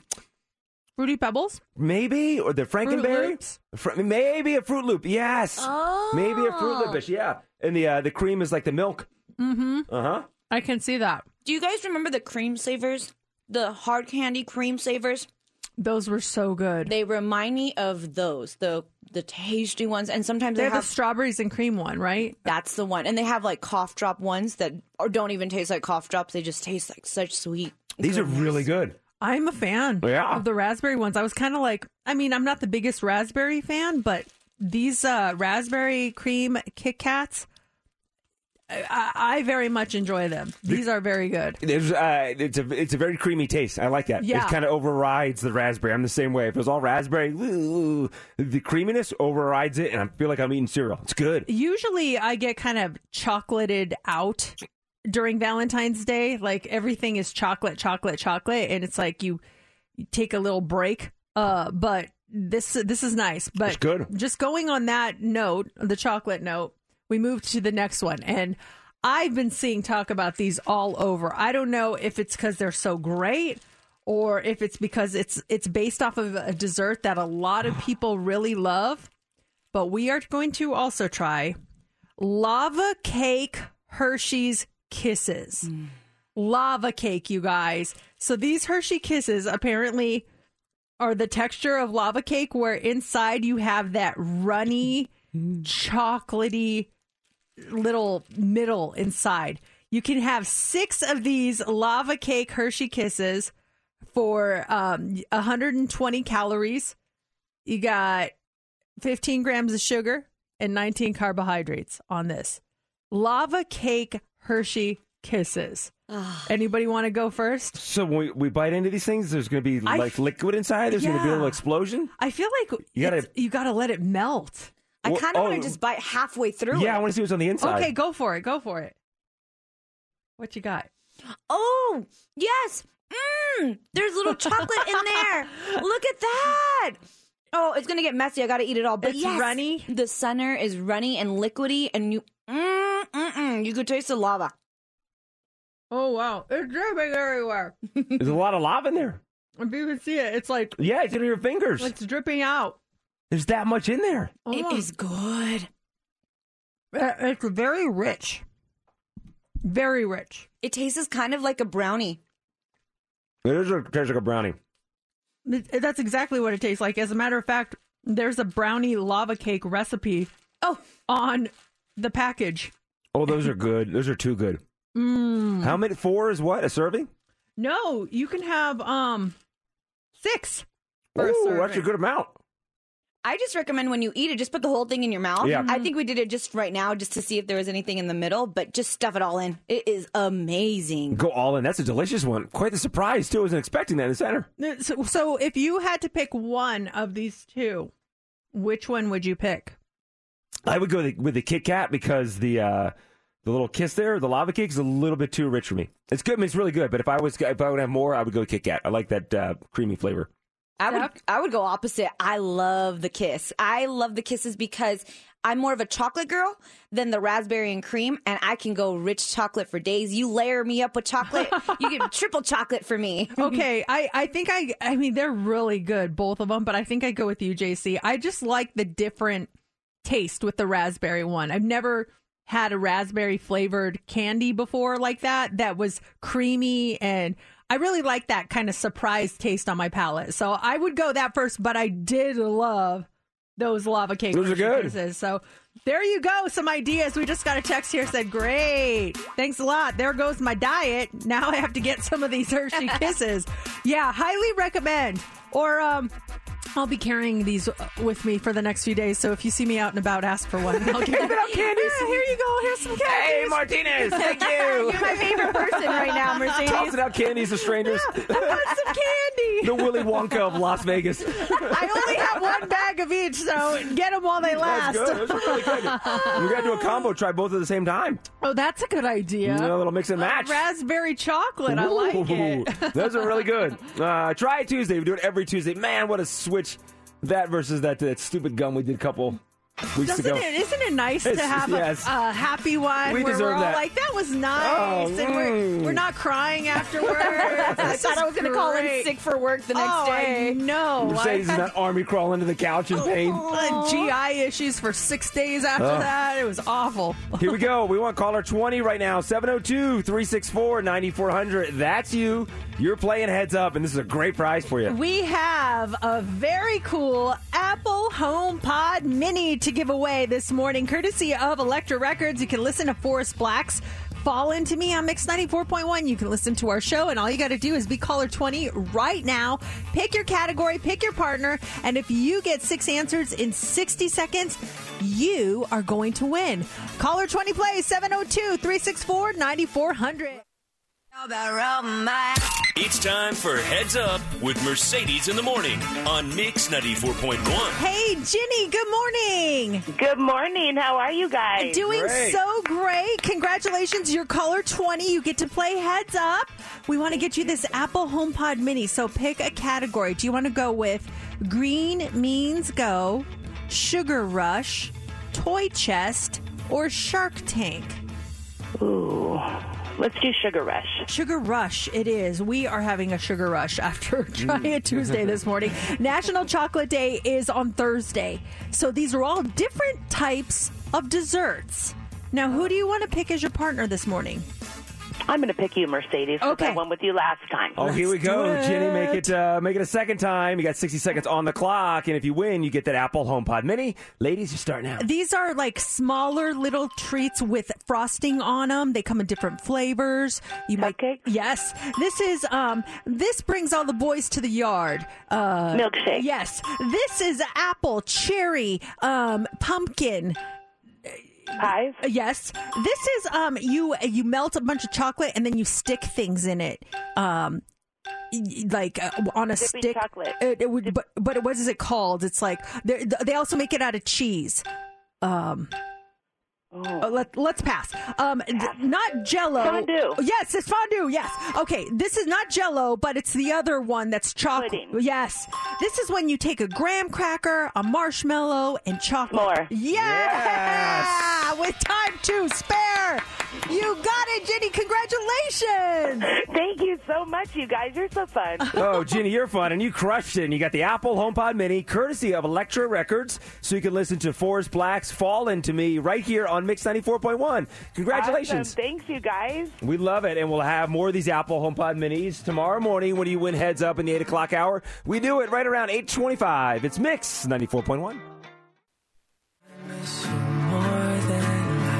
Fruity Pebbles, maybe or the Frankenberry. Fr- maybe a Fruit Loop. Yes. Oh. Maybe a Fruit Loopish. Yeah. And the uh, the cream is like the milk. Mm-hmm. Uh huh. I can see that. Do you guys remember the cream savers? The hard candy cream savers? Those were so good. They remind me of those, the the tasty ones, and sometimes They they, have have the strawberries and cream one, right? That's the one, and they have like cough drop ones that or don't even taste like cough drops. They just taste like such sweet. These are really good. I'm a fan Yeah. of the raspberry ones. I was kind of like, I mean, I'm not the biggest raspberry fan, but these uh, raspberry cream Kit Kats, I, I very much enjoy them. These are very good. There's, uh, it's a it's a very creamy taste. I like that. Yeah. It kind of overrides the raspberry. I'm the same way. If it was all raspberry, ooh, the creaminess overrides it, and I feel like I'm eating cereal. It's good. Usually, I get kind of chocolated out during Valentine's Day. Like everything is chocolate, chocolate, chocolate, and it's like you, you take a little break. Uh, but this this is nice. But It's good. Just going on that note, the chocolate note, we move to the next one, and I've been seeing talk about these all over. I don't know if it's because they're so great. Or if it's because it's it's based off of a dessert that a lot of people really love, but we are going to also try lava cake Hershey's Kisses. Lava cake, you guys. So these Hershey Kisses apparently are the texture of lava cake, where inside you have that runny, chocolatey little middle inside. You can have six of these lava cake Hershey Kisses for um, 120 calories. You got 15 grams of sugar and 19 carbohydrates on this. Lava cake Hershey Kisses. Anybody want to go first? So when we, we bite into these things, there's going to be I- like liquid inside. There's going to be a little explosion. I feel like You gotta- it's- you got to let it melt. I Well, kind of oh, want to just bite halfway through. Yeah, it. I want to see what's on the inside. Okay, go for it. Go for it. What you got? Oh, yes. Mmm. There's little chocolate in there. Look at that. Oh, it's gonna get messy. I gotta eat it all. But It's yes, runny? The center is runny and liquidy, and you, mm, mm, mm, you could taste the lava. Oh wow, it's dripping everywhere. There's a lot of lava in there. If you can see it, it's like Yeah, it's in your fingers. it's dripping out. There's that much in there. It Oh. is good. Uh, It's very rich. Very rich. It tastes kind of like a brownie. It is a, tastes like a brownie. It- That's exactly what it tastes like. As a matter of fact, there's a brownie lava cake recipe. Oh, on the package. Oh, those are good. Those are too good. Mm. How many? Four is what? A serving? No, you can have um six. For a Ooh, serving. that's a good amount. I just recommend when you eat it, just put the whole thing in your mouth. Yeah. I think we did it just right now just to see if there was anything in the middle, but just stuff it all in. It is amazing. Go all in. That's a delicious one. Quite the surprise too. I wasn't expecting that in the center. So, so if you had to pick one of these two, which one would you pick? I would go the, with the Kit Kat because the uh, the little kiss there, the lava cake, is a little bit too rich for me. It's good. I mean, it's really good. But if I was if I would have more, I would go Kit Kat. I like that uh, creamy flavor. I would I would go opposite. I love the kiss. I love the kisses because I'm more of a chocolate girl than the raspberry and cream, and I can go rich chocolate for days. You layer me up with chocolate, you get triple chocolate for me. Okay, I, I think I I mean they're really good both of them, but I think I go with you, JC. I just like the different taste with the raspberry one. I've never had a raspberry flavored candy before like that that was creamy and I really like that kind of surprise taste on my palate. So I would go that first, but I did love those lava cake Those are good. Kisses. So there you go, some ideas. We just got a text here said, "Great, thanks a lot." There goes my diet. Now I have to get some of these Hershey Kisses. Yeah, highly recommend. Or um, I'll be carrying these with me for the next few days. So if you see me out and about, ask for one. I'll give Give it up, candies. Yeah, here you go. Here's some candy. Hey, Martinez, thank you. You're my favorite person right now, Mercedes. Tossing out candies to strangers. I want some candy. the Willy Wonka of Las Vegas. I only have one bag of each, so get them while they last. That's good. Those are really good. We got to do a combo. Try both at the same time. Oh, that's a good idea. A little mix and match. Raspberry chocolate. I like it. Those are really good. Uh, try it Tuesday. We do it every Tuesday. Man, what a switch that versus that, that stupid gum we did a couple weeks Doesn't ago. it? Isn't it nice to have yes. a, a happy one We where deserve we're all that. like, "That was nice," Oh, and we're, mm. we're not crying afterwards. I thought I was going to call in sick for work the next oh, day. Know. Mercedes I had not army crawling to the couch in pain. uh, GI issues for six days after Oh. that. It was awful. Here we go. We want caller 20 right now 702 364 9400. That's you. You're playing heads up, and this is a great prize for you. We have a very cool Apple HomePod Mini to give away this morning, courtesy of Elektra Records. You can listen to Forest Blakk's Fall Into Me on Mix 94.1. You can listen to our show, and all you got to do is be caller 20 right now. Pick your category, pick your partner, and if you get six answers in 60 seconds, you are going to win. Caller 20 plays 702 364 9400. It's time for Heads Up with Mercedes in the morning on Mix 94.1. Hey, Ginny, good morning. Good morning. How are you guys? Doing Great. so great. Congratulations. You're caller 20. You get to play heads up. We want to get you this Apple HomePod Mini. So pick a category. Do you want to go with Green Means Go, Sugar Rush, Toy Chest, or Shark Tank? Ooh. Let's do Sugar Rush. Sugar Rush, it is. We are having a sugar rush after mm. trying it Tuesday this morning. National Chocolate Day is on Thursday. So these are all different types of desserts. Now, who do you want to pick as your partner this morning? I'm going to pick you, Mercedes. Okay. I went with you last time. Oh, here we go, do Jenny. Make it. it uh, make it a second time. You got 60 seconds on the clock, and if you win, you get that Apple HomePod Mini. Ladies, you start now. These are like smaller little treats with frosting on them. They come in different flavors. You might yes. This is um. This brings all the boys to the yard. Uh, Milkshake. Yes. This is apple, cherry, um, pumpkin. Pies. Yes. This is um. You you melt a bunch of chocolate and then you stick things in it. Um. Like uh, on a Dipping stick, chocolate. It, it would, but but what is it called? It's like they they also make it out of cheese. Um, uh, let, let's pass. Um, d- not Jello. Fondue. Yes, it's fondue. Yes. Okay, this is not Jello, but it's the other one that's chocolate. Yes. This is when you take a graham cracker, a marshmallow, and chocolate. More. Yeah. With time to spare. You got it, Jenny. Congratulations. Thank you so much, you guys. You're so fun. oh, Ginny, you're fun, and you crushed it. And you got the Apple HomePod Mini, courtesy of Elektra Records, so you can listen to Forest Blakk's "Fall Into Me" right here on Mix 94.1. Congratulations! Awesome. Thanks, you guys. We love it, and we'll have more of these Apple HomePod Minis tomorrow morning when you win heads up in the eight o'clock hour. We do it right around eight twenty-five. It's Mix 94.1.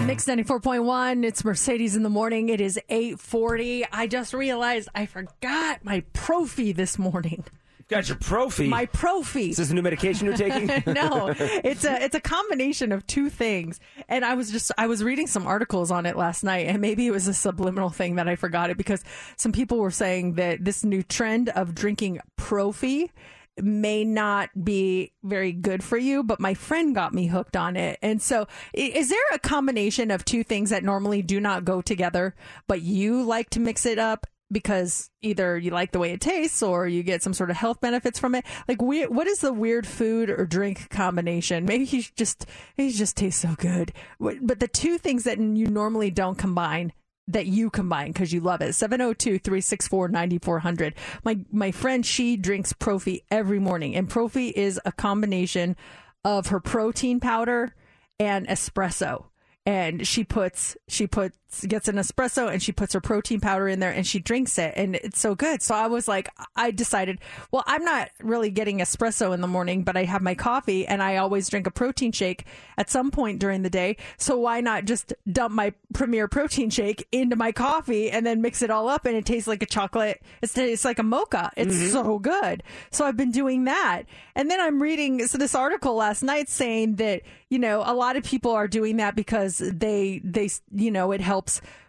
Mix 94.1. It's Mercedes in the morning. It is 840. I just realized I forgot my Proffee this morning. Got your Proffee. My Proffee. Is this a new medication you're taking? no, it's a it's a combination of two things. And I was just I was reading some articles on it last night, and maybe it was a subliminal thing that I forgot it because some people were saying that this new trend of drinking Proffee may not be very good for you, but my friend got me hooked on it. And so, is there a combination of two things that normally do not go together, but you like to mix it up? Because either you like the way it tastes or you get some sort of health benefits from it. Like, we, what is the weird food or drink combination? Maybe he just he just tastes so good. But the two things that you normally don't combine that you combine because you love it. 702-364-9400. My my friend she drinks Proffee every morning and Proffee is a combination of her protein powder and espresso. And she puts she puts gets an espresso and she puts her protein powder in there and she drinks it and it's so good. So I was like I decided, well, I'm not really getting espresso in the morning, but I have my coffee and I always drink a protein shake at some point during the day. So why not just dump my premier protein shake into my coffee and then mix it all up and it tastes like a chocolate. It's it's like a mocha. It's Mhm. so good. So I've been doing that. And then I'm reading so this article last night saying that, you know, a lot of people are doing that because they they you know, it helps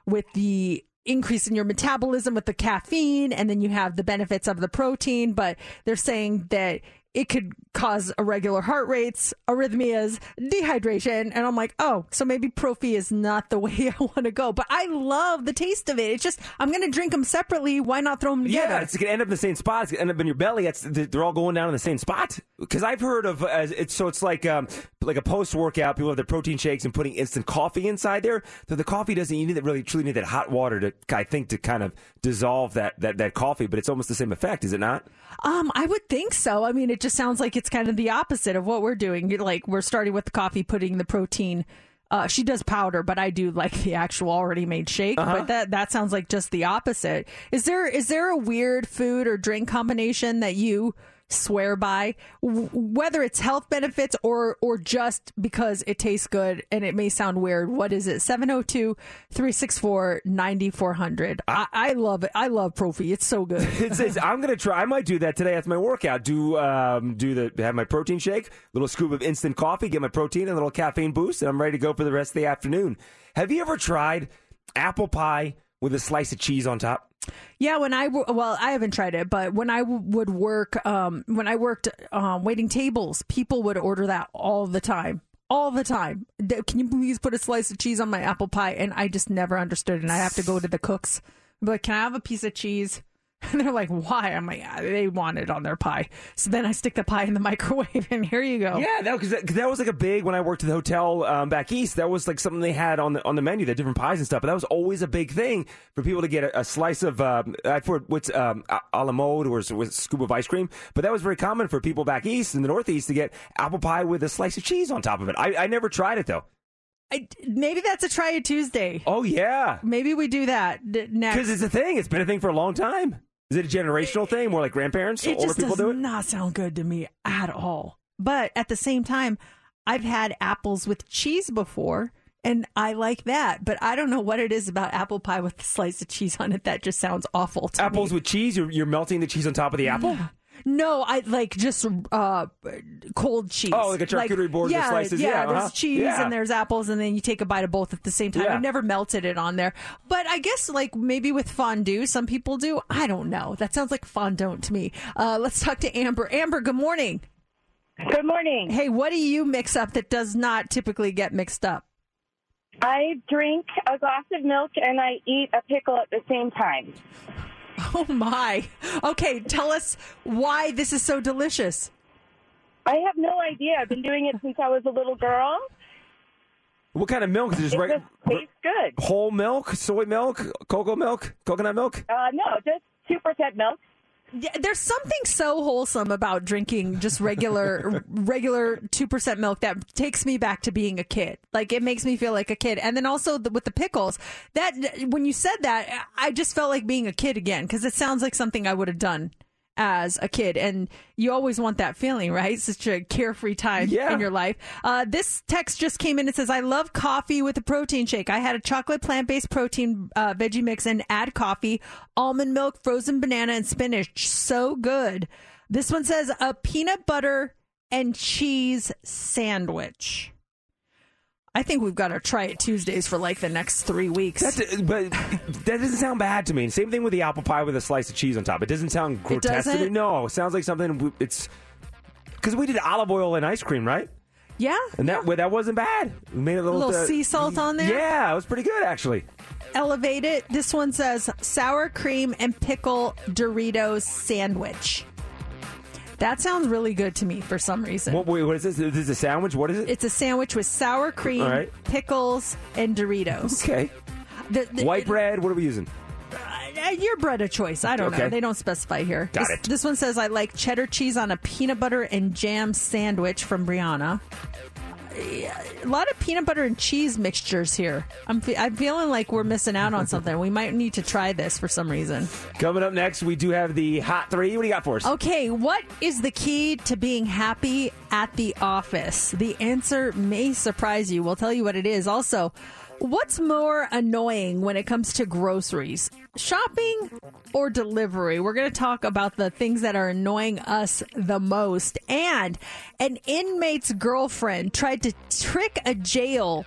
with the increase in your metabolism with the caffeine and then you have the benefits of the protein, but they're saying that it could cause irregular heart rates, arrhythmias, dehydration. And I'm like, oh, so maybe Proffee is not the way I want to go. But I love the taste of it. It's just, I'm going to drink them separately. Why not throw them together? Yeah, it's going to end up in the same spot. It's going to end up in your belly. It's, they're all going down in the same spot. Because I've heard of as it's so it's like um, like a post workout. People have their protein shakes and putting instant coffee inside there. So the coffee doesn't. You need that really truly need that hot water to I think to kind of dissolve that that that coffee. But it's almost the same effect, is it not? Um, I would think so. I mean, it just sounds like it's kind of the opposite of what we're doing. You're like we're starting with the coffee, putting the protein. Uh, she does powder, but I do like the actual already made shake. Uh-huh. But that that sounds like just the opposite. Is there is there a weird food or drink combination that you swear by, w- whether it's health benefits or or just because it tastes good and it may sound weird? What is it? 702-364-9400. I, I love it. I love Proffee. It's so good. it's, it's, I'm gonna try. I might do that today after my workout. Do um, do the have my protein shake, a little scoop of instant coffee, get my protein, and a little caffeine boost, and I'm ready to go for the rest of the afternoon. Have you ever tried apple pie with a slice of cheese on top? Yeah, when I well, I haven't tried it, but when I w- would work, um, when I worked um, waiting tables, people would order that all the time, all the time. Can you please put a slice of cheese on my apple pie? And I just never understood, and I have to go to the cooks, be like, "Can I have a piece of cheese?" And they're like, "Why?" I'm like, "Ah, "They want it on their pie." So then I stick the pie in the microwave, and here you go. Yeah, that because that, 'cause that was like a big when I worked at the hotel um, back east. That was like something they had on the on the menu, the different pies and stuff. But that was always a big thing for people to get a, a slice of um, I forget what's um, a, la mode or with scoop of ice cream. But that was very common for people back east in the Northeast to get apple pie with a slice of cheese on top of it. I, I never tried it though. I, maybe that's a try it Tuesday. Oh yeah, Maybe we do that d- next. because it's a thing. It's been a thing for a long time. Is it a generational thing? More like grandparents, it older people do it. Not sound good to me at all. But at the same time, I've had apples with cheese before, and I like that. But I don't know what it is about apple pie with a slice of cheese on it that just sounds awful to Apples me. with cheese. You're, you're melting the cheese on top of the apple. No, I like just uh, cold cheese. Oh, like a charcuterie board with yeah, slices? Yeah, Yeah, there's uh-huh. cheese Yeah. and there's apples, and then you take a bite of both at the same time. Yeah. I've never melted it on there, but I guess like maybe with fondue, some people do. I don't know. That sounds like fondant to me. Uh, let's talk to Amber. Amber, good morning. Good morning. Hey, what do you mix up that does not typically get mixed up? I drink a glass of milk and I eat a pickle at the same time. Oh my. Okay, tell us why this is so delicious. I have no idea. I've been doing it since I was a little girl. What kind of milk is this? It Right, just tastes good. whole milk, soy milk, cocoa milk, coconut milk. Uh, no, just two percent milk. Yeah, there's something so wholesome about drinking just regular regular 2% milk that takes me back to being a kid. Like it makes me feel like a kid. And then also the, with the pickles, that when you said that, I just felt like being a kid again cuz it sounds like something I would have done as a kid. And you always want that feeling right? Such a carefree time Yeah. in your life. Uh, this text just came in. And says i love coffee with a protein shake. I had a chocolate plant-based protein uh, veggie mix and add coffee almond milk frozen banana and spinach. So good. This one says a peanut butter and cheese sandwich i think we've got to try it tuesdays for like the next three weeks That's but that doesn't sound bad to me. Same thing with the apple pie with a slice of cheese on top. It doesn't sound grotesque to me. doesn't? No, it sounds like something. It's because we did olive oil and ice cream, right? yeah And that that wasn't bad. We made a little, little uh, sea salt on there Yeah, it was pretty good actually. elevate it. This one says sour cream and pickle Doritos sandwich. That sounds really good to me for some reason. What, wait, what is this? Is this a sandwich. What is it? It's a sandwich with sour cream, All right. pickles, and Doritos. Okay. The- the- White bread. What are we using? Uh, your bread of choice. I don't know. They don't specify here. Got this, it. this one says I like cheddar cheese on a peanut butter and jam sandwich from Brianna. A lot of peanut butter and cheese mixtures here. I'm fe- I'm feeling like we're missing out on something. We might need to try this for some reason. Coming up next, we do have the hot three. What do you got for us? Okay, what is the key to being happy at the office? The answer may surprise you. We'll tell you what it is. Also, what's more annoying when it comes to groceries? Shopping or delivery? We're going to talk about the things that are annoying us the most. And an inmate's girlfriend tried to trick a jail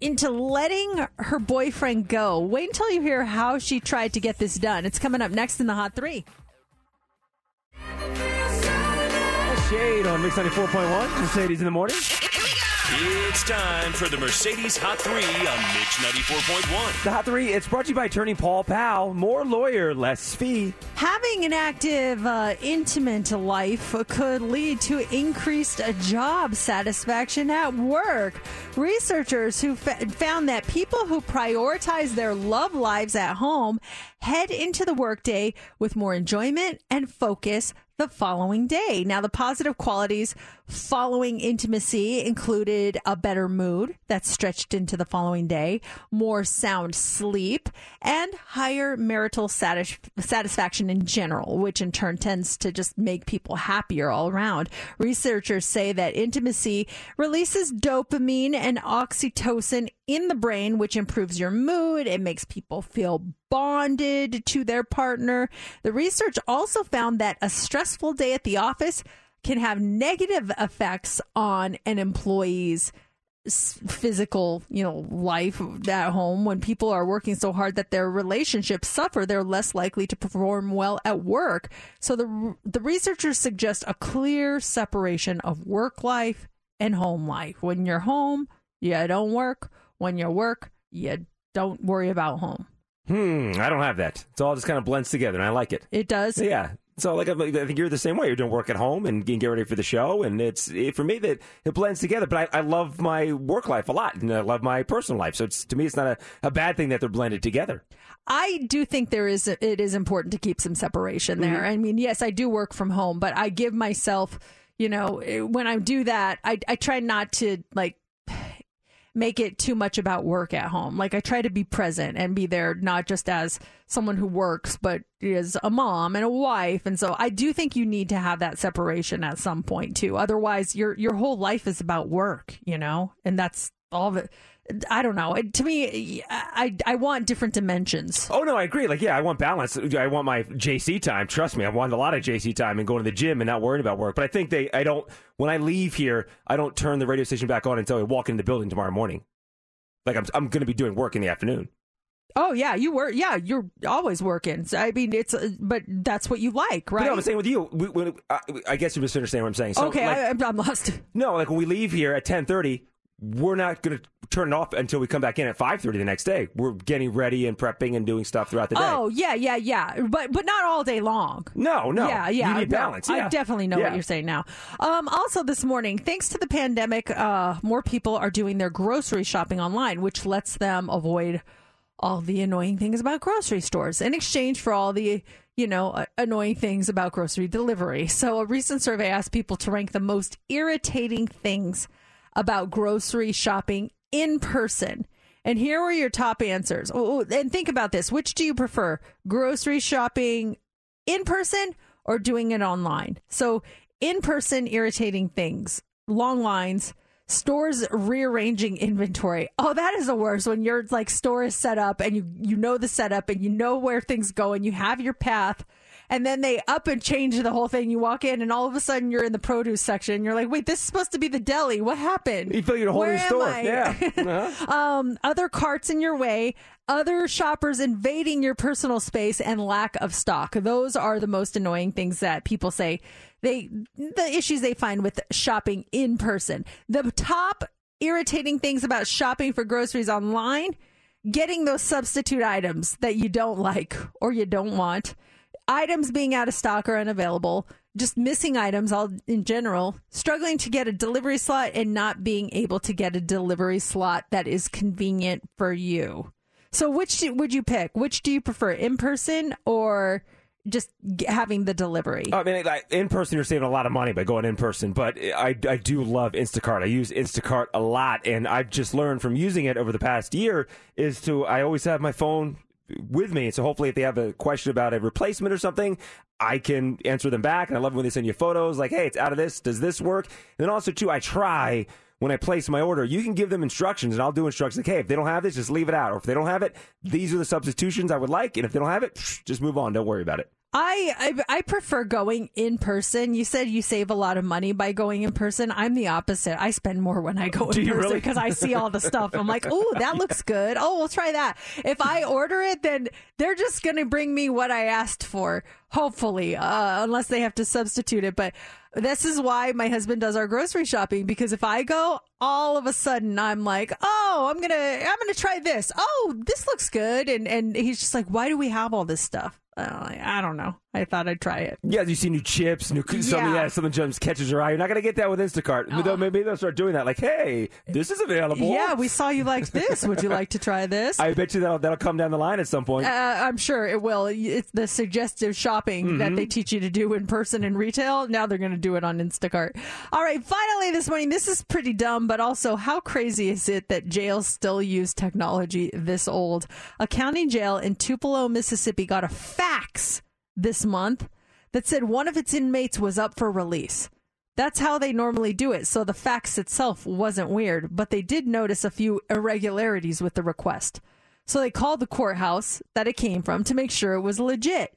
into letting her boyfriend go. Wait until you hear how she tried to get this done. It's coming up next in the Hot 3. Shade on Mix 94.1. Mercedes in the morning. It's time for the Mercedes Hot 3 on Mix 94.1. The hot three. It's brought to you by Attorney Paul Powell. More lawyer, less fee. Having an active, uh, intimate life could lead to increased uh, job satisfaction at work. Researchers who fa- found that people who prioritize their love lives at home head into the workday with more enjoyment and focus the following day. Now, the positive qualities following intimacy included a better mood that stretched into the following day, more sound sleep, and higher marital satis- satisfaction in general, which in turn tends to just make people happier all around. Researchers say that intimacy releases dopamine and oxytocin in the brain, which improves your mood. It makes people feel bonded to their partner. The research also found that a stressful day at the office can have negative effects on an employee's physical, you know, life at home. When people are working so hard that their relationships suffer, they're less likely to perform well at work. So the the researchers suggest a clear separation of work life and home life. When you're home, you don't work. When you work, you don't worry about home. Hmm, I don't have that. It's all just kind of blends together, and I like it. It does. Yeah. So, like, I I think you're the same way. You're doing work at home and getting get ready for the show, and it's it, for me that it blends together. But I, I love my work life a lot, and I love my personal life. So, it's to me, it's not a, a bad thing that they're blended together. I do think there is it is important to keep some separation there. Mhm. I mean, yes, I do work from home, but I give myself, you know, eh, when I do that, I I try not to like make it too much about work at home. Like I try to be present and be there not just as someone who works, but as a mom and a wife. And so I do think you need to have that separation at some point too. Otherwise, your your whole life is about work, you know? And that's all of it. I don't know. To me, I I want different dimensions. Oh no, I agree. Like, yeah, I want balance. I want my JC time. Trust me, I want a lot of JC time and going to the gym and not worrying about work. But I think they, I don't. When I leave here, I don't turn the radio station back on until I walk into the building tomorrow morning. Like I'm, I'm going to be doing work in the afternoon. Oh yeah, you work. Yeah, you're always working. So, I mean, it's uh, but that's what you like, right? But no, I'm saying with you. We, when, I, I guess you misunderstand what I'm saying. So, okay, like, I, I'm lost. No, like when we leave here at 10:30, we're not going to turn it off until we come back in at 5.30 the next day. We're getting ready and prepping and doing stuff throughout the day. Oh yeah, yeah, yeah, but but not all day long. No, no. Yeah, yeah. You need no, balance. I yeah. definitely know Yeah. what you're saying now. Um, also, this morning, thanks to the pandemic, uh, more people are doing their grocery shopping online, which lets them avoid all the annoying things about grocery stores in exchange for all the you know annoying things about grocery delivery. So, a recent survey asked people to rank the most irritating things about grocery shopping in person. And here were your top answers. Oh, and think about this. Which do you prefer? Grocery shopping in person or doing it online? So, in person, irritating things, long lines, stores rearranging inventory. Oh, that is the worst when your like store is set up and you you know the setup and you know where things go and you have your path and then they up and change the whole thing. You walk in and all of a sudden you're in the produce section. You're like, wait, this is supposed to be the deli. What happened? You feel you're a whole Where new store. I? Yeah. Uh-huh. um, other carts in your way, other shoppers invading your personal space, and lack of stock. Those are the most annoying things that people say. They the issues they find with shopping in person. The top irritating things about shopping for groceries online: getting those substitute items that you don't like or you don't want, items being out of stock or unavailable, just missing items all in general, struggling to get a delivery slot and not being able to get a delivery slot that is convenient for you. So which would you pick? Which do you prefer, in person or just having the delivery? I mean, in person, you're saving a lot of money by going in person. But I, I do love Instacart. I use Instacart a lot, and I've just learned from using it over the past year is to I always have my phone with me. So hopefully, if they have a question about a replacement or something, I can answer them back. And I love when they send you photos like, "Hey, it's out of this. Does this work?" And then also too, I try. When I place my order, you can give them instructions, and I'll do instructions like, "Hey, if they don't have this, just leave it out, or if they don't have it, these are the substitutions I would like, and if they don't have it, just move on. Don't worry about it." I, I I prefer going in person. You said you save a lot of money by going in person. I'm the opposite. I spend more when I go Do in you person really? because I see all the stuff. I'm like, oh, that looks good. Oh, we'll try that. If I order it, then they're just gonna bring me what I asked for. Hopefully, uh, unless they have to substitute it. But this is why my husband does our grocery shopping because if I go, all of a sudden I'm like, oh, I'm gonna I'm gonna try this. Oh, this looks good, and and he's just like, why do we have all this stuff? I don't know. I thought I'd try it. Yeah, you see new chips, new something. Yeah. Yeah, something just catches your eye. You're not gonna get that with Instacart. But they'll- Maybe they'll start doing that. Like, hey, this is available. Yeah, we saw you liked this. Would you like to try this? I bet you that'll that'll come down the line at some point. Uh, I'm sure it will. It's the suggestive shopping that Mhm. they teach you to do in person in retail. Now they're going to do it on Instacart. All right, finally this morning, this is pretty dumb, but also how crazy is it that jails still use technology this old? A county jail in Tupelo, Mississippi got a fax this month that said one of its inmates was up for release. That's how they normally do it. So the fax itself wasn't weird, but they did notice a few irregularities with the request. So they called the courthouse that it came from to make sure it was legit.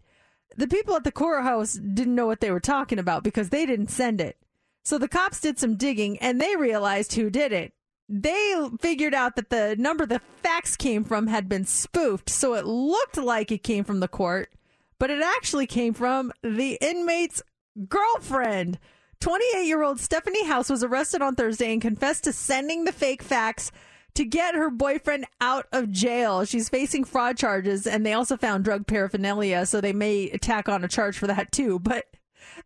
The people at the courthouse didn't know what they were talking about because they didn't send it. So the cops did some digging and they realized who did it. They figured out that the number the fax came from had been spoofed, so it looked like it came from the court, but it actually came from the inmate's girlfriend. 28 year old Stephanie House was arrested on Thursday and confessed to sending the fake fax to get her boyfriend out of jail. She's facing fraud charges, and they also found drug paraphernalia, so they may tack on a charge for that too. But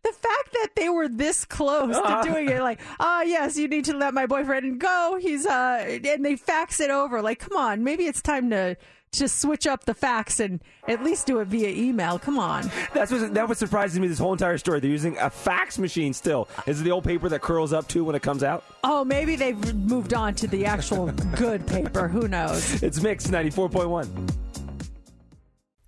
the fact that they were this close Uh. to doing it, like, oh yes, you need to let my boyfriend go. He's uh, and they fax it over. Like, come on, maybe it's time to just switch up the fax and at least do it via email. Come on. That's what that was surprising me. This whole entire story. They're using a fax machine still. Is it the old paper that curls up too when it comes out? Oh, maybe they've moved on to the actual good paper. Who knows? It's Mix ninety four point one.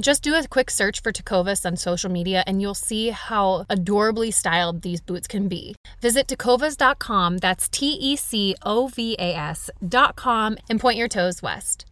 Just do a quick search for Tecovas on social media and you'll see how adorably styled these boots can be. Visit tecovas.com, that's T E C O V A S.com, and point your toes west.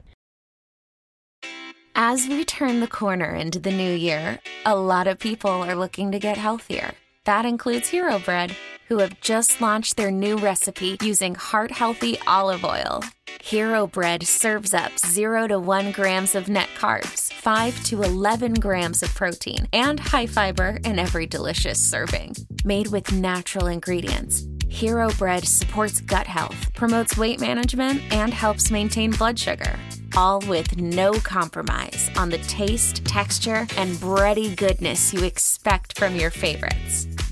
As we turn the corner into the new year, a lot of people are looking to get healthier. That includes Hero Bread, who have just launched their new recipe using heart healthy olive oil. Hero Bread serves up 0 to 1 grams of net carbs, 5 to 11 grams of protein, and high fiber in every delicious serving. Made with natural ingredients, Hero Bread supports gut health, promotes weight management, and helps maintain blood sugar. All with no compromise on the taste, texture, and bready goodness you expect from your favorites.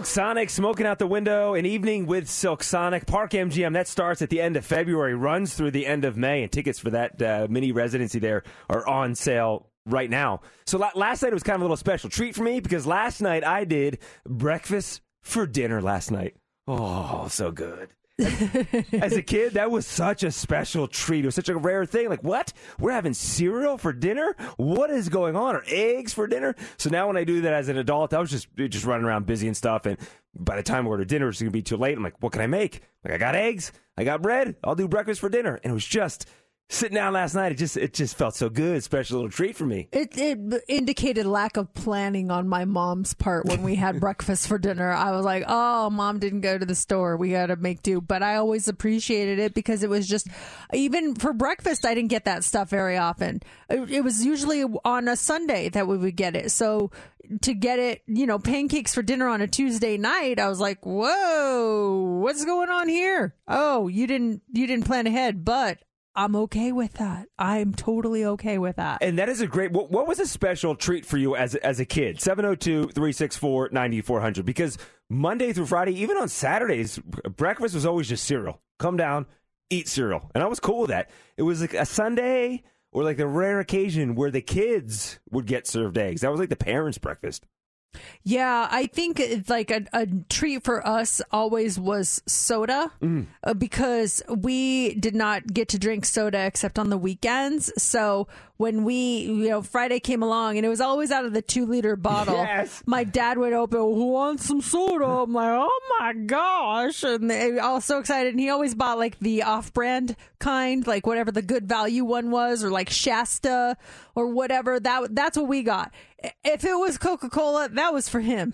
Silk Sonic smoking out the window. An evening with Silk Sonic. Park MGM. That starts at the end of February, runs through the end of May, and tickets for that uh, mini residency there are on sale right now. So la- last night was kind of a little special treat for me because last night I did breakfast for dinner last night. Oh, so good. As a kid, that was such a special treat. It was such a rare thing. Like, what? We're having cereal for dinner? What is going on? Or eggs for dinner? So now when I do that as an adult, I was just just running around busy and stuff. And by the time we order dinner, it's going to be too late. I'm like, what can I make? Like, I got eggs. I got bread. I'll do breakfast for dinner. And it was just sitting down last night. It just it just felt so good. Special little treat for me. It, it indicated lack of planning on my mom's part when we had breakfast for dinner. I was like, oh, mom didn't go to the store. We got to make do. But I always appreciated it because it was just, even for breakfast, I didn't get that stuff very often. It, it was usually on a Sunday that we would get it. So to get it, you know, pancakes for dinner on a Tuesday night, I was like, whoa, what's going on here? Oh, you didn't, you didn't plan ahead, but I'm okay with that. I'm totally okay with that. And that is a great. What, what was a special treat for you as as a kid? 702-364-9400 because Monday through Friday, even on Saturdays, breakfast was always just cereal. Come down, eat cereal. And I was cool with that. It was like a Sunday or like the rare occasion where the kids would get served eggs. That was like the parents' breakfast. Yeah, I think it's like a, a treat for us always was soda Mm. uh, because we did not get to drink soda except on the weekends. So when we, you know, Friday came along and it was always out of the two liter bottle, Yes. my dad would open, Who wants some soda? I'm like, oh my gosh. And they all so excited. And he always bought like the off brand kind, like whatever the good value one was, or like Shasta or whatever. That That's what we got. If it was Coca Cola, that was for him.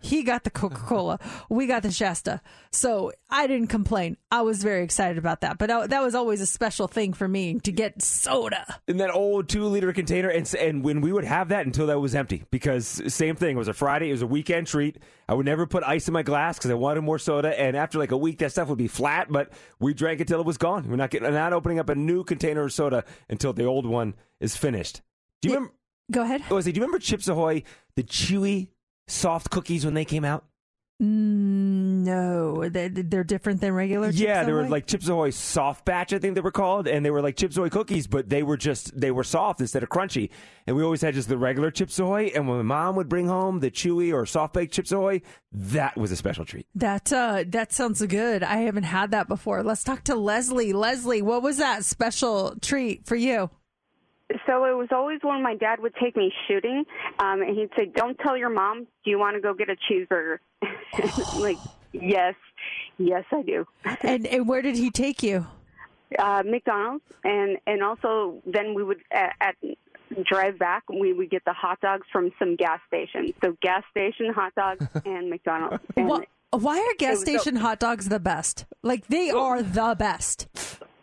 He got the Coca Cola. We got the Shasta. So I didn't complain. I was very excited about that. But that, that was always a special thing for me to get soda. in that old two liter container, and and when we would have that until that was empty, because uh, same thing. It was a Friday. It was a weekend treat. I would never put ice in my glass because I wanted more soda. And after like a week, that stuff would be flat. But we drank it till it was gone. We're not getting not opening up a new container of soda until the old one is finished. Do you remember? Go ahead. Oh, I say, do you remember Chips Ahoy, the chewy, soft cookies when they came out? Mm, no, they, they're different than regular. Chips yeah, they were like Chips Ahoy soft batch, I think they were called, and they were like Chips Ahoy cookies, but they were just they were soft instead of crunchy. And we always had just the regular Chips Ahoy, and when my mom would bring home the chewy or soft baked Chips Ahoy, that was a special treat. That uh, that sounds good. I haven't had that before. Let's talk to Leslie. Leslie, what was that special treat for you? So it was always when my dad would take me shooting, um, and he'd say, "Don't tell your mom. Do you want to go get a cheeseburger?" like, yes, yes, I do. and, and where did he take you? Uh, McDonald's, and and also then we would at, at drive back. We would get the hot dogs from some gas station. So gas station hot dogs and McDonald's. And Wha- Why are gas was so- station hot dogs the best? Like they are the best.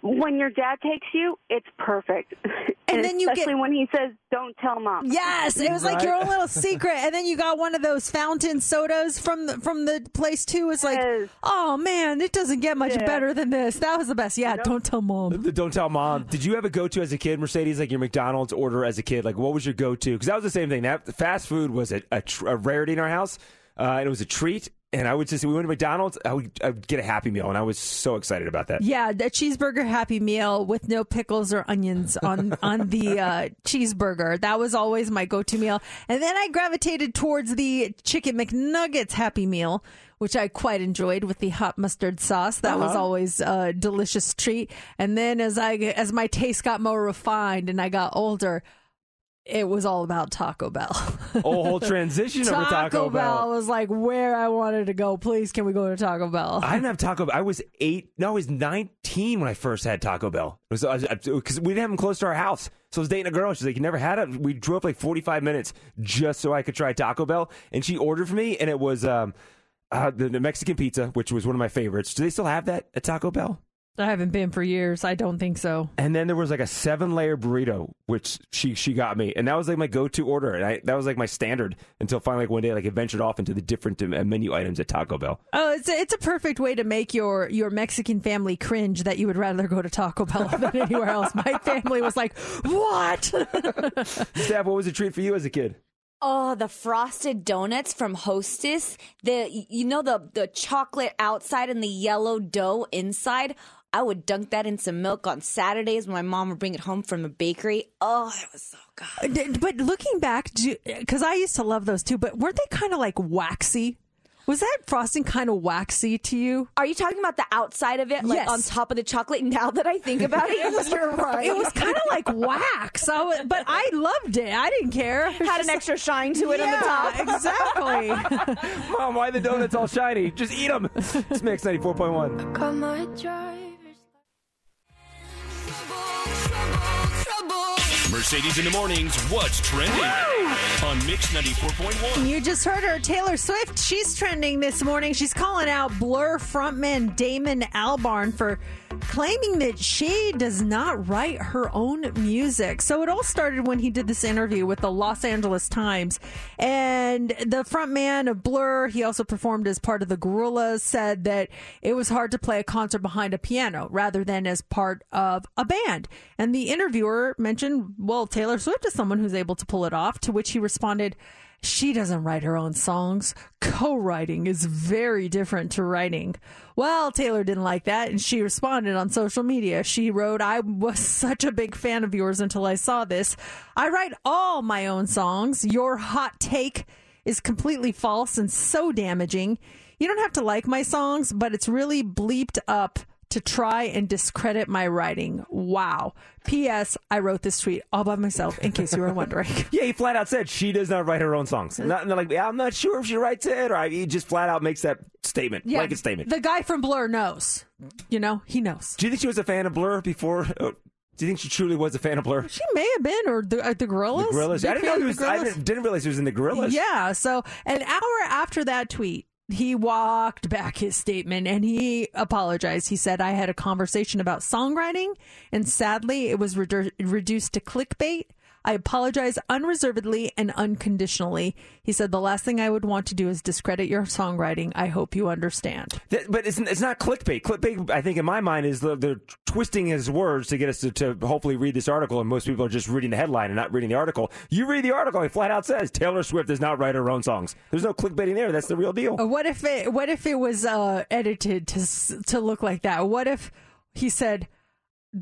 When your dad takes you, it's perfect. And, then you get- especially when he says, "Don't tell mom." Yes, it was like your own little secret, and then you got one of those fountain sodas from the, from the place too. It's like, oh man, it doesn't get much Yeah. better than this. That was the best. Yeah, don't tell mom. Don't tell mom. Did you have a go-to as a kid, Mercedes? Like your McDonald's order as a kid? Like what was your go-to? Because that was the same thing. That fast food was a, a, tr- a rarity in our house, uh, and it was a treat. And I would just say we went to McDonald's. I would, I would get a Happy Meal, and I was so excited about that. Yeah, the cheeseburger Happy Meal with no pickles or onions on on the uh, cheeseburger. That was always my go to meal. And then I gravitated towards the chicken McNuggets Happy Meal, which I quite enjoyed with the hot mustard sauce. That was Uh-huh. always a delicious treat. And then as I as my taste got more refined and I got older. It was all about Taco Bell. Oh, whole transition over Taco Bell. Bell. was like where I wanted to go. Please, can we go to Taco Bell? I didn't have Taco Bell. I was eight. No, I was nineteen when I first had Taco Bell. It was because we didn't have them close to our house. So I was dating a girl. She's like, "You never had it." We drove like forty-five minutes just so I could try Taco Bell, and she ordered for me, and it was um, uh, the, the Mexican pizza, which was one of my favorites. Do they still have that at Taco Bell? I haven't been for years. I don't think so. And then there was like a seven-layer burrito, which she she got me, and that was like my go-to order, and I, that was like my standard until finally like one day like it ventured off into the different uh, menu items at Taco Bell. Oh, it's a, it's a perfect way to make your your Mexican family cringe that you would rather go to Taco Bell than anywhere else. My family was like, "What?" Steph, what was a treat for you as a kid? Oh, the frosted donuts from Hostess. The you know the the chocolate outside and the yellow dough inside. I would dunk that in some milk on Saturdays when my mom would bring it home from the bakery. Oh, that was so good. But looking back, because I used to love those too, but weren't they kind of like waxy? Was that frosting kind of waxy to you? Are you talking about the outside of it, like Yes. on top of the chocolate? Now that I think about it, it was you're right. It was kind of like wax. I was, but I loved it. I didn't care. It Had an extra shine to it on the top. exactly. Mom, why the donuts all shiny? Just eat them. It's Mix ninety four point one. Mercedes in the mornings. What's trending on Mix 94.1? You just heard her, Taylor Swift. She's trending this morning. She's calling out Blur frontman Damon Albarn for claiming that she does not write her own music. So it all started when he did this interview with the Los Angeles Times. And the frontman of Blur, he also performed as part of the Gorillaz, said that it was hard to play a concert behind a piano rather than as part of a band. And the interviewer mentioned, well, Taylor Swift is someone who's able to pull it off, to which he responded, she doesn't write her own songs. Co writing is very different to writing. Well, Taylor didn't like that, and she responded on social media. She wrote, I was such a big fan of yours until I saw this. I write all my own songs. Your hot take is completely false and so damaging. You don't have to like my songs, but it's really bleeped up to try and discredit my writing. Wow. P.S. I wrote this tweet all by myself, in case you were wondering. Yeah, he flat out said she does not write her own songs. Not, not like I'm not sure if she writes it, or I, he just flat out makes that statement, blanket statement. The guy from Blur knows. You know, he knows. Do you think she was a fan of Blur before? uh, Do you think she truly was a fan of Blur? She may have been, or the, uh, the Gorillaz. The Gorillaz. Big I didn't know he was. I didn't, didn't realize he was in the Gorillaz. Yeah. So an hour after that tweet, he walked back his statement and he apologized. He said, I had a conversation about songwriting, and sadly, it was redu- reduced to clickbait. I apologize unreservedly and unconditionally. He said, The last thing I would want to do is discredit your songwriting. I hope you understand. That- but it's, it's not clickbait. Clickbait, I think, in my mind, is the, they're twisting his words to get us to, to hopefully read this article, and most people are just reading the headline and not reading the article. You read the article, it flat out says Taylor Swift does not write her own songs. There's no clickbaiting there. That's the real deal. Uh, What if it? What if it was uh, edited to to look like that? What if he said,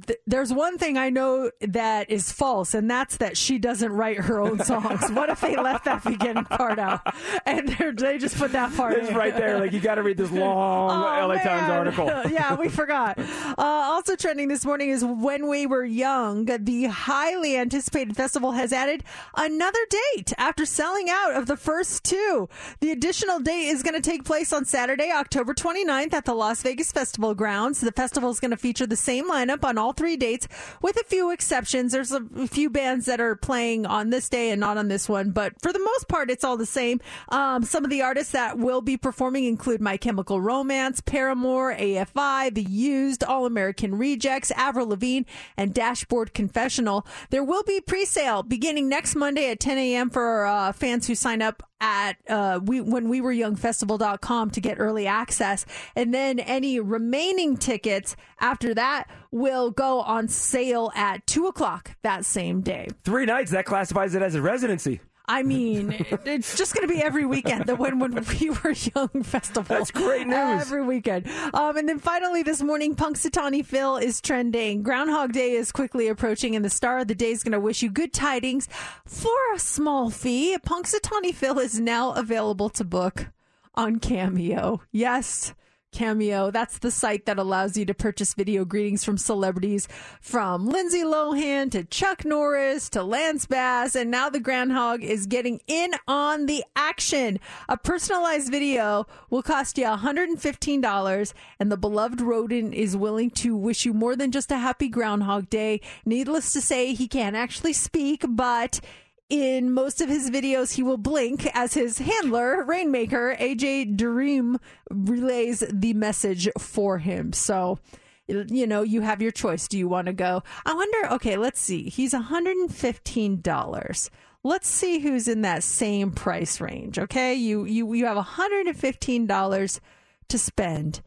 th- there's one thing I know that is false, and that's that she doesn't write her own songs. what if they left that beginning part out and they're- just put that part It's in? right there. Like you got to read this long Oh, LA Times article. yeah, we forgot. Uh, also trending this morning is When We Were Young. The highly anticipated festival has added another date after selling out of the first two. The additional date is going to take place on Saturday, October 29th at the Las Vegas Festival grounds. The festival is going to feature the same lineup on all three dates with a few exceptions. There's a few bands that are playing on this day and not on this one, but for the most part, it's all the same. Um, some of the artists that will be performing include My Chemical Romance, Paramore, AFI, The Used, All American Rejects, Avril Lavigne, and Dashboard Confessional. There will be pre-sale beginning next Monday at 10 a.m. for uh, fans who sign up at uh, we when we were young festival.com to get early access and then any remaining tickets after that will go on sale at two o'clock that same day Three nights. That classifies it as a residency. I mean, it's just going to be every weekend. The when when we were young festival. That's great news. Every weekend. Um, and then finally this morning, Punxsutawney Phil is trending. Groundhog Day is quickly approaching, and the star of the day is going to wish you good tidings for a small fee. Punxsutawney Phil is now available to book on Cameo. Yes. Cameo. That's the site that allows you to purchase video greetings from celebrities from Lindsay Lohan to Chuck Norris to Lance Bass. And now the groundhog is getting in on the action. A personalized video will cost you $115 and the beloved rodent is willing to wish you more than just a happy groundhog day. Needless to say, he can't actually speak, but in most of his videos, he will blink as his handler, Rainmaker, AJ Dereume, relays the message for him. So, you know, you have your choice. Do you want to go? I wonder, okay, let's see. He's $115. Let's see who's in that same price range. Okay. You, you, you have $115 to spend.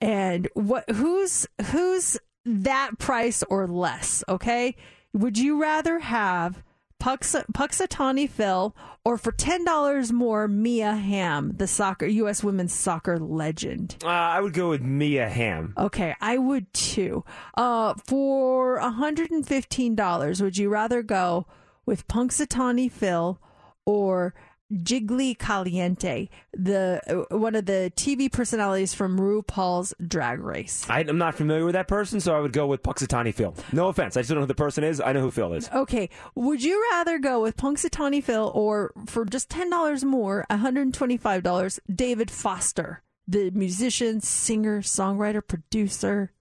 And what, who's, who's that price or less? Okay. Would you rather have Pux- Puxatawny Phil, or for ten dollars more, Mia Hamm, the soccer U.S. women's soccer legend. Uh, I would go with Mia Hamm. Okay, I would too. Uh, for hundred and fifteen dollars, would you rather go with Punxsutawney Phil or Jiggly Caliente, the uh, one of the TV personalities from RuPaul's Drag Race? I, I'm not familiar with that person, so I would go with Puxatani Phil. No offense. I just don't know who the person is. I know who Phil is. Okay, would you rather go with Punxsutawney Phil or for just ten dollars more, one hundred and twenty-five dollars, David Foster, the musician, singer, songwriter, producer?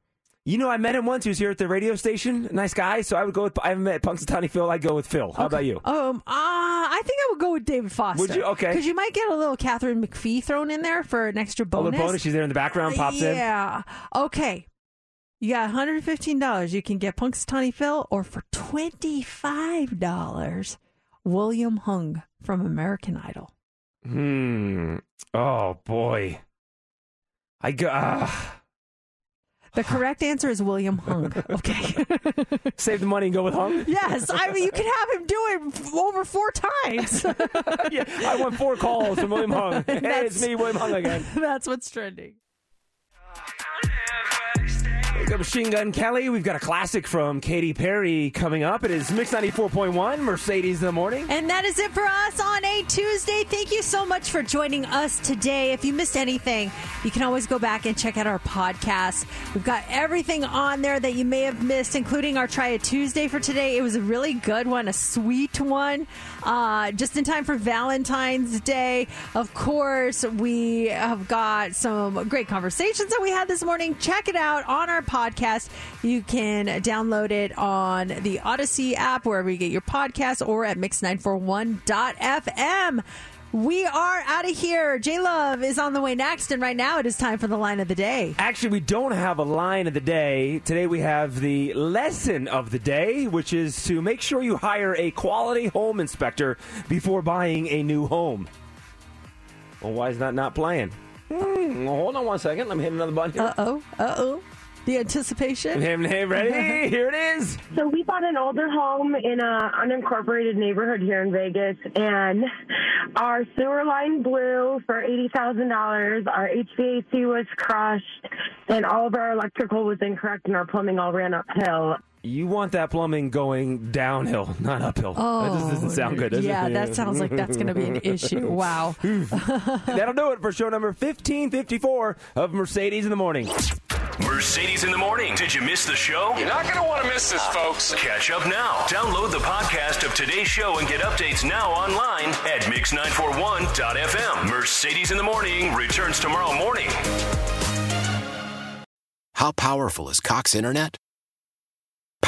You know, I met him once. He was here at the radio station. Nice guy. So I would go with. I haven't met Punxsutawney Phil. I'd go with Phil. How about you? Um, uh, I think I would go with David Foster. Would you? Okay. Because you might get a little Katharine McPhee thrown in there for an extra A bonus. little bonus. She's there in the background. Pops in. yeah. Okay. You got $115. You can get Punxsutawney Phil, or for $25, William Hung from American Idol. Hmm. Oh boy. I go. ah. The correct answer is William Hung. Okay. Save the money and go with Hung. yes. I mean, you can have him do it over four times. yeah, I want four calls from William Hung. Hey, it's me, William Hung again. That's what's trending. We got Machine Gun Kelly. We've got a classic from Katy Perry coming up. It is Mix 94.1, Mercedes in the morning. And that is it for us on a Tuesday. Thank you so much for joining us today. If you missed anything, you can always go back and check out our podcast. We've got everything on there that you may have missed, including our Try It Tuesday for today. It was a really good one, a sweet one, uh, just in time for Valentine's Day. Of course, we have got some great conversations that we had this morning. Check it out on our podcast. You can download it on the Odyssey app, wherever you get your podcast, or at mix941.fm. We are out of here. J Love is on the way next, and right now it is time for the line of the day. Actually, we don't have a line of the day. Today we have the lesson of the day, which is to make sure you hire a quality home inspector before buying a new home. Well, why is that not playing? Hmm, well, hold on one second. Let me hit another button here. Uh oh. Uh oh. The anticipation. Hey, hey, ready? Here it is. So we bought an older home in a unincorporated neighborhood here in Vegas, and our sewer line blew for eighty thousand dollars. Our HVAC was crushed, and all of our electrical was incorrect, and our plumbing all ran uphill. You want that plumbing going downhill, not uphill. that just doesn't oh, sound good, does Oh, yeah, it? that sounds like that's going to be an issue. Wow. That'll do it for show number 1554 of Mercedes in the Morning. Mercedes in the morning. Did you miss the show? You're not going to want to miss this, folks. Catch up now. Download the podcast of today's show and get updates now online at mix941.fm. Mercedes in the morning returns tomorrow morning. How powerful is Cox Internet?